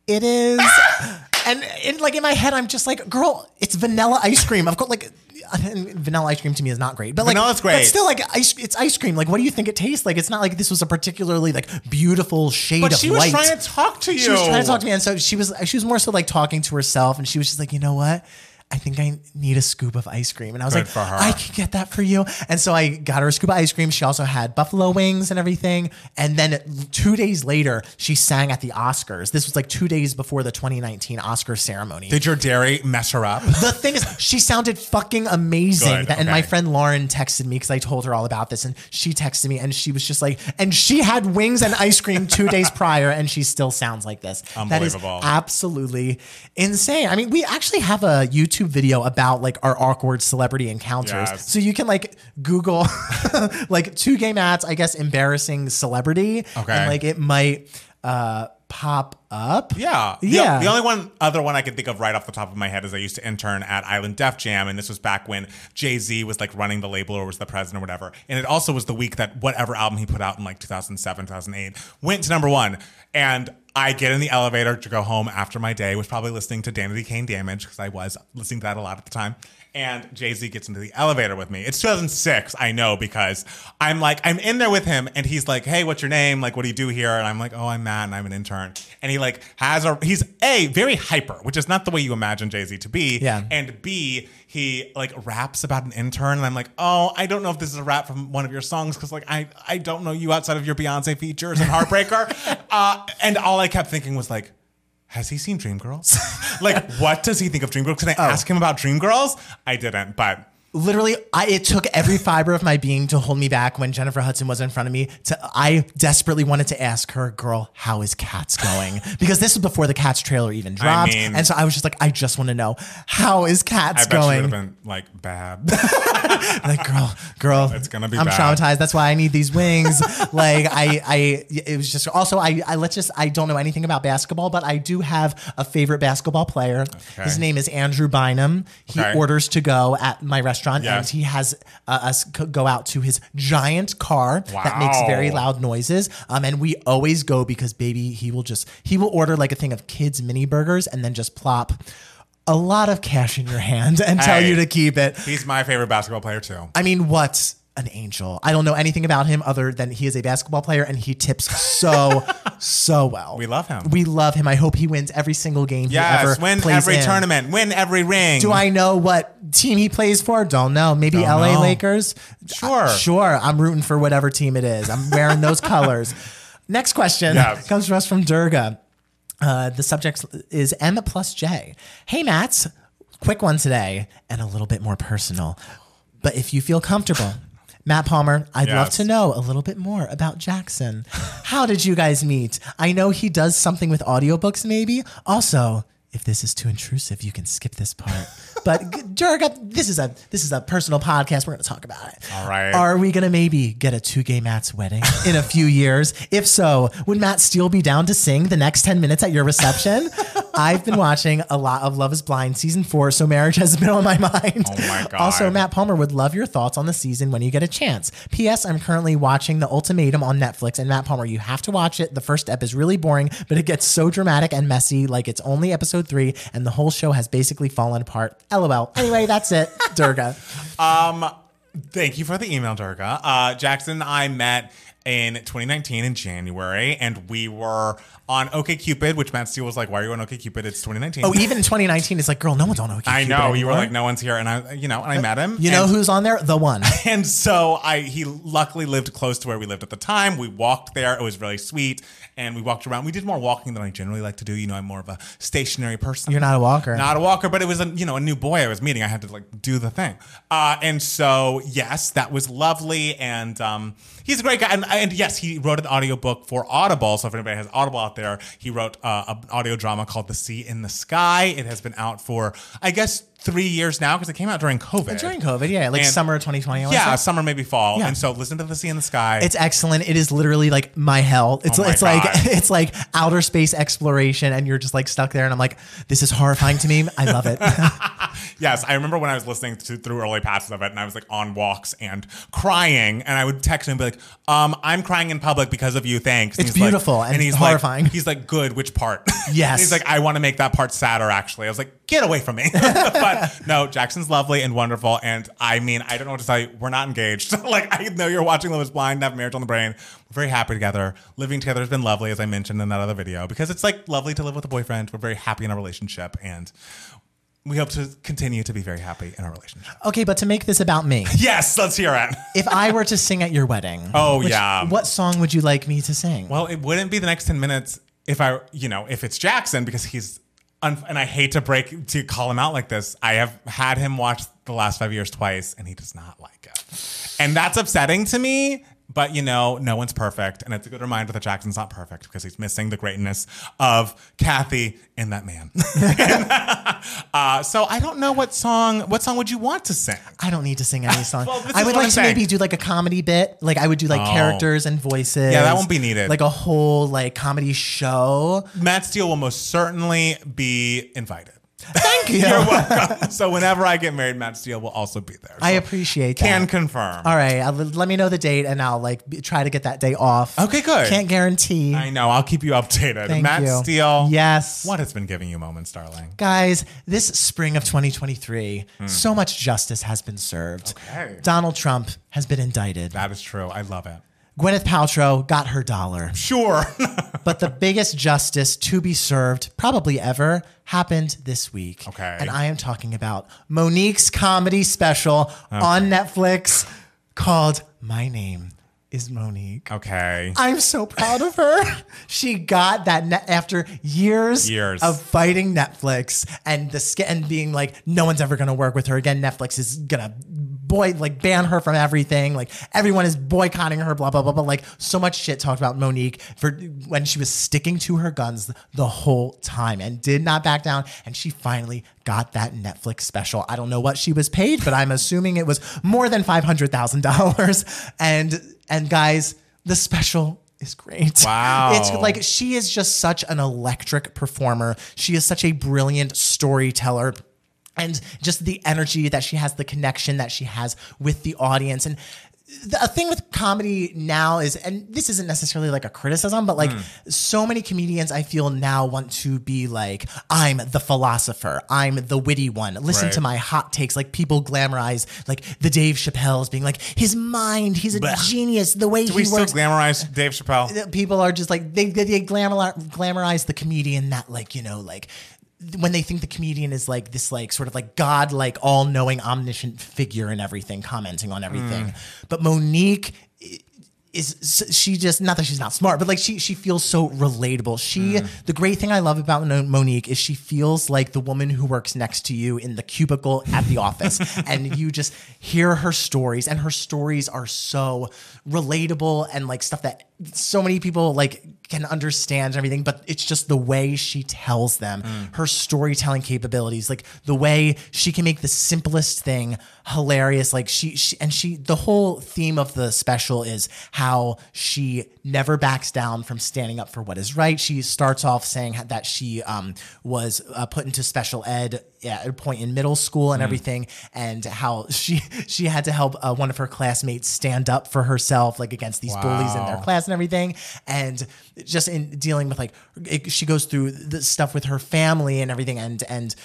it is. and in, like in my head, I'm just like, girl, it's vanilla ice cream. Of course, like vanilla ice cream to me is not great, but like Vanilla's great. But still, like ice, it's ice cream. Like, what do you think it tastes like? It's not like this was a particularly like beautiful shade but of she was trying to talk to you. She was trying to talk to me, and so she was. She was more so like talking to herself, and she was just like, you know what? I think I need a scoop of ice cream. And I was Good like. I can get that for you. And so I got her a scoop of ice cream. She also had buffalo wings and everything. And then two days later, she sang at the Oscars. This was like two days before the 2019 Oscar ceremony. Did your dairy mess her up? the thing is, she sounded fucking amazing. Good, And my friend Lauren texted me because I told her all about this, and she texted me, and she was just like, and she had wings and ice cream two days prior, and she still sounds like this. That is absolutely insane. I mean, we actually have a YouTube video about like our awkward celebrity encounters, Yes. so you can like Google like two gay mats, I guess, embarrassing celebrity, Okay. and like it might uh pop up. Yeah. The- Yeah. The, only one other one I can think of right off the top of my head is I used to intern at Island Def Jam, and this was back when Jay Z was like running the label or was the president or whatever. And it also was the week that whatever album he put out in like 2007, 2008 went to number one. And I get in the elevator to go home after my day, was probably listening to Danity Kane Damage because I was listening to that a lot at the time. And Jay Z gets into the elevator with me. It's 2006, I know, because I'm like, I'm in there with him, and he's like, Hey, what's your name? Like, what do you do here? And I'm like, Oh, I'm Matt, and I'm an intern. And he like has a, he's A, very hyper, which is not the way you imagine Jay Z to be. Yeah. And B, he like raps about an intern, and I'm like, Oh, I don't know if this is a rap from one of your songs, because like, I, I don't know you outside of your Beyonce features and Heartbreaker. uh, and all I kept thinking was like, has he seen Dreamgirls? like, what does he think of Dreamgirls? Can I oh. ask him about Dreamgirls? I didn't, but literally I, it took every fiber of my being to hold me back when jennifer hudson was in front of me to i desperately wanted to ask her girl how is cats going because this was before the cats trailer even dropped mean- and so i was just like i just want to know how is cats going." I bet she would going have been like bad. like girl girl It's gonna be i'm bad. traumatized that's why i need these wings like i i it was just also I, I let's just i don't know anything about basketball but i do have a favorite basketball player his name is andrew bynum he Okay. orders to go at my restaurant restaurant, and he has uh, us go out to his giant car that makes very loud noises. Um, and we always go because baby, he will just he will order like a thing of kids mini burgers and then just plop a lot of cash in your hand and tell you to keep it. He's my favorite basketball player too. I mean, what an angel. I don't know anything about him other than he is a basketball player and he tips so, so well. We love him. We love him. I hope he wins every single game he Yes, ever win plays every in. tournament, win every ring. Do I know what team he plays for? Don't know. Maybe Don't LA know. Lakers? Sure. Uh, sure. I'm rooting for whatever team it is. I'm wearing those colors. Next question Yes. comes from us from Durga. Uh, the subject is M plus J. Hey, Mats. Quick one today and a little bit more personal. But if you feel comfortable, Matt Palmer, I'd love to know a little bit more about Jackson. How did you guys meet? I know he does something with audiobooks, maybe. Also, if this is too intrusive, you can skip this part. But Durga, this is a this is a personal podcast. We're going to talk about it. All right. Are we going to maybe get a two gay Matt's wedding in a few years? If so, would Matt Steele be down to sing the next 10 minutes at your reception? I've been watching a lot of Love is Blind season four, so marriage has been on my mind. Oh my God. Also, Matt Palmer would love your thoughts on the season when you get a chance. P.S. I'm currently watching The Ultimatum on Netflix, and Matt Palmer, you have to watch it. The first ep is really boring, but it gets so dramatic and messy, like it's only episode three, and the whole show has basically fallen apart. LOL. Anyway, that's it. Durga. Um, thank you for the email, Durga. Uh, Jackson and I met in 2019 in January, and we were on OKCupid, which Matt Steele was like, "Why are you on OKCupid? It's 2019." Oh, even in 2019, it's like, girl, no one's on OK. I know. You were like, "No one's here," and I, you know, and I met him. You know and- who's on there? The one. And so I he luckily lived close to where we lived at the time. We walked there. It was really sweet. And we walked around. We did more walking than I generally like to do. You know, I'm more of a stationary person. You're not a walker. Not a walker, but it was a you know a new boy I was meeting. I had to like do the thing. Uh, and so yes, that was lovely. And um, he's a great guy. And, and yes, he wrote an audiobook for Audible. So if anybody has Audible out there, he wrote uh, an audio drama called The Sea in the Sky. It has been out for I guess three years now because it came out during COVID. During COVID, yeah, like And- summer of 2020. I wanna Yeah, say. summer maybe fall. Yeah. And so listen to the sea in the sky. It's excellent. It is literally like my hell. It's Oh my it's like God. it's like outer space exploration, and you're just like stuck there. And I'm like, this is horrifying to me. I love it. yes, I remember when I was listening to through early passes of it, and I was like on walks and crying, and I would text him and be like, um, "I'm crying in public because of you. Thanks." And It's he's like- beautiful and he's horrifying. Like, he's like, "Good. Which part?" Yes. he's like, "I want to make that part sadder." Actually, I was like, "Get away from me!" but no, Jackson's lovely and wonderful, and I mean, I don't know what to tell you. We're not engaged. like, I know you're watching Love Is Blind, have marriage on the brain. We're very happy together. Living together has been lovely, as I mentioned in that other video, because it's like lovely to live with a boyfriend. We're very happy in our relationship, and we hope to continue to be very happy in our relationship. okay, but to make this about me, Yes, let's hear it. if I were to sing at your wedding, Oh, which- yeah. what song would you like me to sing? Well, it wouldn't be the next 10 minutes if I, you know, if it's Jackson because he's, and I hate to break, to call him out like this. I have had him watch the last five years twice and he does not like it. And that's upsetting to me. But you know, no one's perfect, and it's a good reminder that Jackson's not perfect because he's missing the greatness of Kathy and that man. uh, so I don't know what song. What song would you want to sing? I don't need to sing any song. Well, I would like I'm to saying. maybe do like a comedy bit. Like I would do like Oh. characters and voices. Yeah, that won't be needed. Like a whole like comedy show. Matt Steele will most certainly be invited. Thank you. You're welcome. so whenever I get married, Matt Steele will also be there. I appreciate that. can confirm. All right, I'll, let me know the date, and I'll like be, try to get that day off. Okay, good. Can't guarantee. I know. I'll keep you updated. Thank Matt you. Steele. Yes. What has been giving you moments, darling? Guys, this spring of 2023, so much justice has been served. Hmm. Okay. Donald Trump has been indicted. That is true. I love it. Gwyneth Paltrow got her dollar. Sure. But the biggest justice to be served, probably ever, happened this week. Okay. And I am talking about Mo'Nique's comedy special on Netflix called My Name is Mo'Nique. okay. I'm so proud of her. she got that net after years, Years. of fighting Netflix and the and being like, no one's ever gonna work with her again. Netflix is gonna boy like ban her from everything. Like everyone is boycotting her. Blah blah blah blah. Like so much shit talked about Mo'Nique for when she was sticking to her guns the whole time and did not back down. And she finally got that Netflix special. I don't know what she was paid, but I'm assuming it was more than five hundred thousand dollars. And and guys, the special is great. Wow. It's like she is just such an electric performer. She is such a brilliant storyteller. And just the energy that she has, the connection that she has with the audience. And the a thing with comedy now is, and this isn't necessarily like a criticism, but like hmm. so many comedians I feel now want to be like, I'm the philosopher, I'm the witty one. Listen Right. to my hot takes. Like people glamorize like the Dave Chappelle's being like his mind, he's a Blech. genius, the way Do he we still glamorize Dave Chappelle? people are just like they they glamor- glamorize the comedian that like you know like when they think the comedian is like this like sort of like god like all knowing omniscient figure and everything commenting on everything. Mm. But mo'nique is she just not that she's not smart but like she she feels so relatable. She mm. the great thing i love about mo'nique is she feels like the woman who works next to you in the cubicle at the office. And you just hear her stories and her stories are so relatable and like stuff that so many people like can understand everything but it's just the way she tells them her storytelling capabilities like the way she can make the simplest thing hilarious. Like she, she and she the whole theme of the special is how she never backs down from standing up for what is right. She starts off saying that she um, was uh, put into special ed at a point in middle school and everything and how she she had to help uh, one of her classmates stand up for herself like against these bullies in their class and everything. And just in dealing with like it, she goes through the stuff with her family and everything and and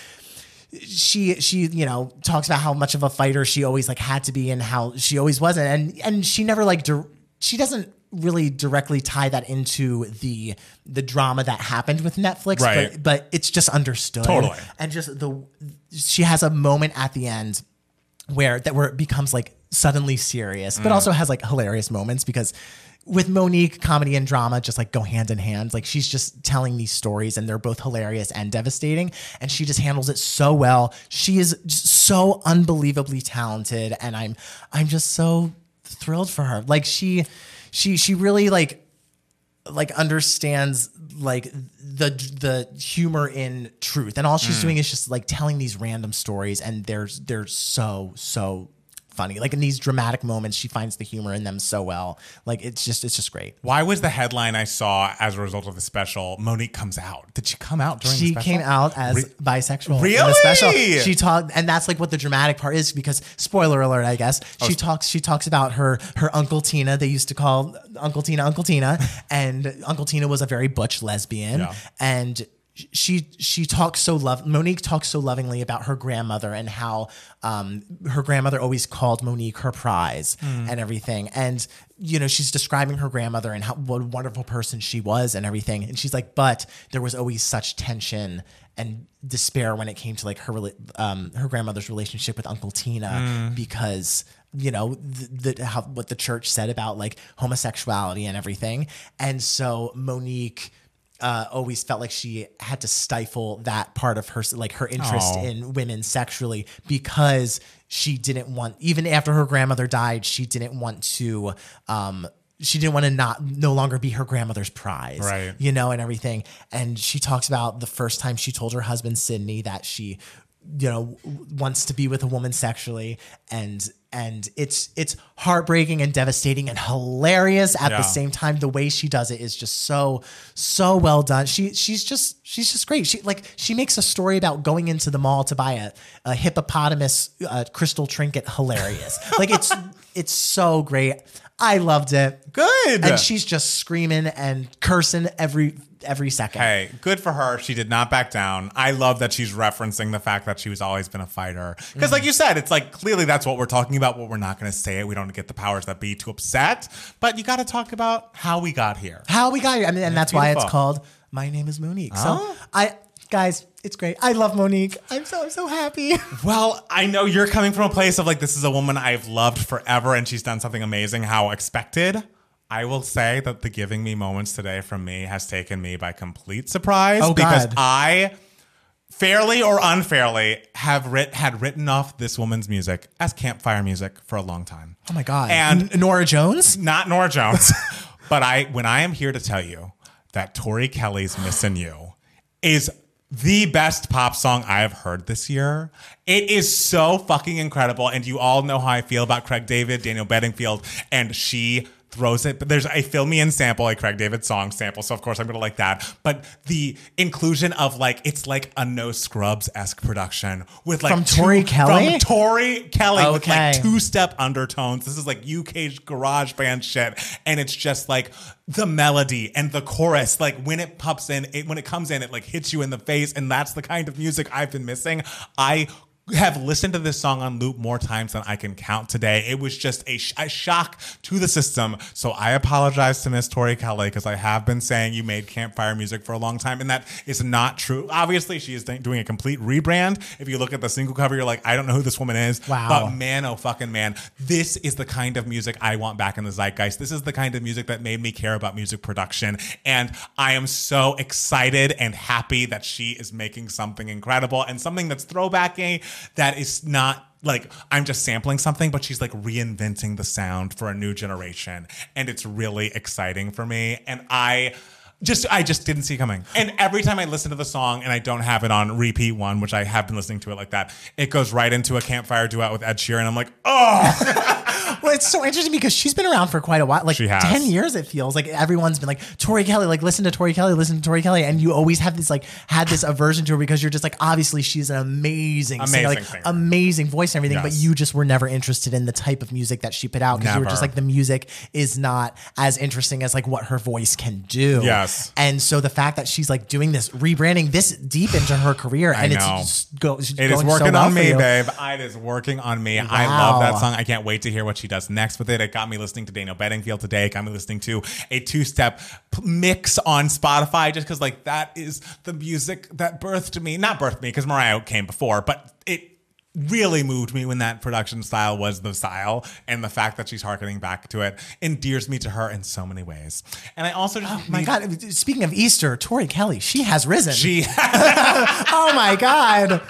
she she you know talks about how much of a fighter she always like had to be and how she always wasn't. And and she never like dir- she doesn't really directly tie that into the the drama that happened with Netflix Right. but but it's just understood Totally. and just the she has a moment at the end where that where it becomes like suddenly serious, but mm. also has like hilarious moments because with Mo'Nique, comedy and drama just like go hand in hand. Like she's just telling these stories and they're both hilarious and devastating. And she just handles it so well. She is just so unbelievably talented. And I'm I'm just so thrilled for her. Like she she she really like like understands like the the humor in truth. And all she's mm. doing is just like telling these random stories and there's they're so so funny like in these dramatic moments she finds the humor in them so well like it's just it's just great Why was the headline I saw as a result of the special? Mo'Nique comes out. Did she come out during the she came out as bisexual in Really? the special. She talked, and that's like what the dramatic part is because spoiler alert, I guess oh, she talks. She talks about her her uncle Tina. They used to call Uncle Tina Uncle Tina, and Uncle Tina was a very butch lesbian, Yeah. and. She she talks so love Mo'Nique talks so lovingly about her grandmother and how um, her grandmother always called Mo'Nique her prize and everything. And you know she's describing her grandmother and how what a wonderful person she was and everything. And she's like but there was always such tension and despair when it came to like her um, her grandmother's relationship with Uncle Tina because you know the, the how what the church said about like homosexuality and everything. And so Monique uh, always felt like she had to stifle that part of her like her interest Aw. in women sexually because she didn't want even after her grandmother died she didn't want to um she didn't want to not no longer be her grandmother's prize Right. you know and everything and she talks about the first time she told her husband Sydney that she you know wants to be with a woman sexually. And and it's it's heartbreaking and devastating and hilarious at Yeah. the same time. The way she does it is just so so well done. She she's just she's just great. She like she makes a story about going into the mall to buy a, a hippopotamus uh, crystal trinket hilarious. Like it's it's so great. I loved it. Good. and she's just screaming and cursing every every second Hey, good for her. She did not back down. I love that she's referencing the fact that she she's always been a fighter. Because, like mm. you said, it's like clearly that's what we're talking about, but we're not going to say it. We don't get the powers that be too upset. But you got to talk about how we got here. how we got here. I mean, and that's why it's called My Name is Mo'Nique. So Oh. I, guys, it's great. I love Mo'Nique. I'm so I'm so happy. Well, I know you're coming from a place of like, this is a woman I've loved forever and she's done something amazing. How expected. I will say that the giving me moments today from me has taken me by complete surprise Oh, because God. I fairly or unfairly have writ- had written off this woman's music as campfire music for a long time. Oh my god. And- N- Norah Jones. Not Norah Jones, but I when I am here to tell you that Tori Kelly's Missing You" is the best pop song I have heard this year. It is so fucking incredible, and you all know how I feel about Craig David, Daniel Bedingfield, and she throws it. But there's a "Fill Me In" sample, a Craig David song sample, so of course I'm gonna like that. But the inclusion of like it's like a No Scrubs esque production with like From Tori Kelly? from Tori Kelly with like two step undertones. This is like UK garage band shit, and it's just like the melody and the chorus. Like when it pops in, it, when it comes in, it like hits you in the face, and that's the kind of music I've been missing. I have listened to this song on loop more times than I can count today. It was just a, sh- a shock to the system. So I apologize to Miss Tori Kelly because I have been saying you made campfire music for a long time, and that is not true. Obviously, she is th- doing a complete rebrand. If you look at the single cover, you're like, I don't know who this woman is. Wow. But man, oh fucking man, this is the kind of music I want back in the zeitgeist. This is the kind of music that made me care about music production. And I am so excited and happy that she is making something incredible and something that's throwbacky that is not like I'm just sampling something, but she's like reinventing the sound for a new generation. And it's really exciting for me. And I just I just didn't see coming. And every time I listen to the song and I don't have it on repeat one, which I have been listening to it like that, it goes right into a campfire duet with Ed Sheeran. I'm like, oh, it's so interesting because she's been around for quite a while, like ten years. It feels like everyone's been like Tori Kelly, like listen to Tori Kelly, listen to Tori Kelly, and you always have this like had this aversion to her because you're just like obviously she's an amazing, singer, Amazing like singer. amazing voice and everything, but you just were never interested in the type of music that she put out because you were just like the music is not as interesting as like what her voice can do. Yes. and so the fact that she's like doing this rebranding this deep into her career and know. it's go, It going is so working well on me, babe. It is working on me. I love that song. I can't wait to hear what she does next with it. It got me listening to Daniel Bedingfield today. It got me listening to a two-step mix on Spotify just because like that is the music that birthed me. Not birthed me because Mariah came before, but it really moved me when that production style was the style and the fact that she's harkening back to it endears me to her in so many ways. And I also just Oh my God! Speaking of Easter, Tori Kelly, she has risen. she oh my God!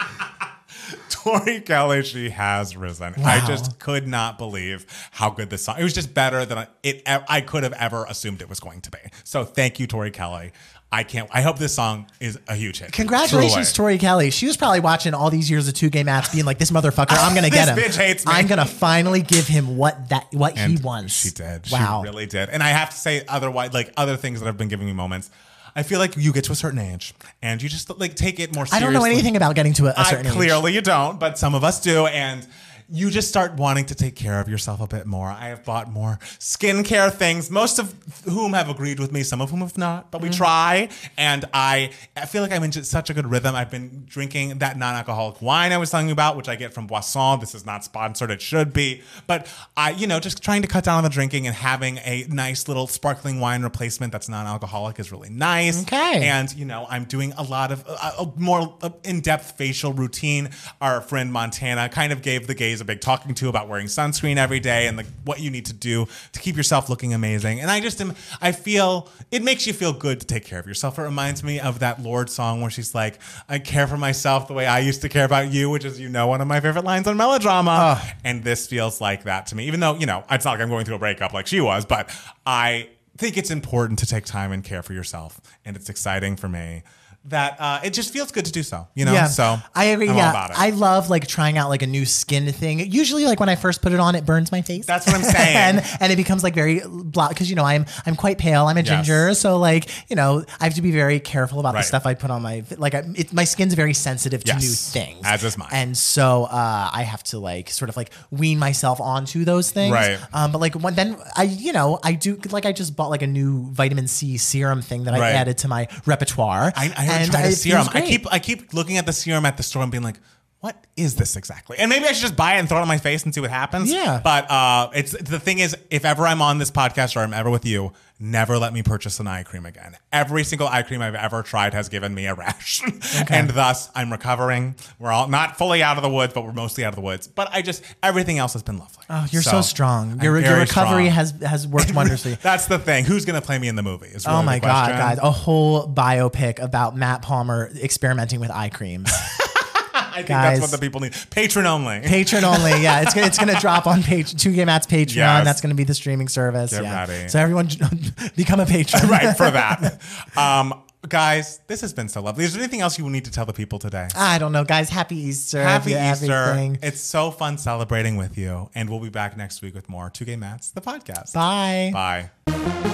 Tori Kelly, she has risen. I just could not believe how good this song. It was just better than I- it. I could have ever assumed it was going to be. So thank you, Tori Kelly. I can't. I hope this song is a huge hit. Congratulations, Tori Kelly. She was probably watching all these years of two gay mats, being like, "This motherfucker, I'm gonna get him. Bitch hates me." I'm gonna finally give him what that what he wants." She did. Wow. She really did. And I have to say, otherwise, like other things that have been giving me moments. I feel like you get to a certain age and you just like take it more seriously. I don't know anything about getting to a, a I, certain age. clearly you don't, but some of us do. And you just start wanting to take care of yourself a bit more. I have bought more skincare things, most of whom have agreed with me, some of whom have not, but we Mm-hmm. try. And I, I feel like I'm in just such a good rhythm. I've been drinking that non alcoholic wine I was telling you about, which I get from Boisson. This is not sponsored, it should be. But I, you know, just trying to cut down on the drinking and having a nice little sparkling wine replacement that's non alcoholic is really nice. Okay. And, you know, I'm doing a lot of uh, a more in depth facial routine. Our friend Montana kind of gave the gays a big talking to about wearing sunscreen every day and like what you need to do to keep yourself looking amazing. And I just am, I feel it makes you feel good to take care of yourself. It reminds me of that Lorde song where she's like, I care for myself the way I used to care about you, which is, you know, one of my favorite lines on melodrama. Ah. And this feels like that to me, even though, you know, it's not like I'm going through a breakup like she was, but I think it's important to take time and care for yourself. And it's exciting for me that uh, it just feels good to do so, you know? Yeah, So I agree. I'm yeah, about it. I love like trying out like a new skin thing. Usually, like when I first put it on, it burns my face. That's what I'm saying. and and it becomes like very blah because you know I'm I'm quite pale. I'm a Yes. ginger, so like you know I have to be very careful about Right. the stuff I put on my like I, it, my skin's very sensitive to Yes. new things. As is mine. And so uh, I have to like sort of like wean myself onto those things. Right. Um, but like when then I you know I do like I just bought like a new vitamin C serum thing that I Right. added to my repertoire. I, I and tried a it serum. I keep I keep looking at the serum at the store and being like, what is this exactly? And maybe I should just buy it and throw it on my face and see what happens. Yeah. But uh, it's the thing is, if ever I'm on this podcast or I'm ever with you, never let me purchase an eye cream again. Every single eye cream I've ever tried has given me a rash, and thus I'm recovering. We're all not fully out of the woods, but we're mostly out of the woods. But I just everything else has been lovely. Oh, you're so, strong. Your, your recovery strong. has has worked wonders. That's the thing. Who's gonna play me in the movie? Is really Oh my god, guys! A whole biopic about Matt Palmer experimenting with eye creams. I think guys. that's what the people need. Patron only. Patron only. Yeah, it's gonna, it's gonna drop on page two Game Matt's Patreon. Yes. That's gonna be the streaming service. Get yeah. ready. So everyone become a patron. right for that. Um, guys, this has been so lovely. Is there anything else you will need to tell the people today? I don't know, guys. Happy Easter. Happy Easter. everything. It's so fun celebrating with you. And we'll be back next week with more Two Gay Mats, the podcast. Bye. Bye.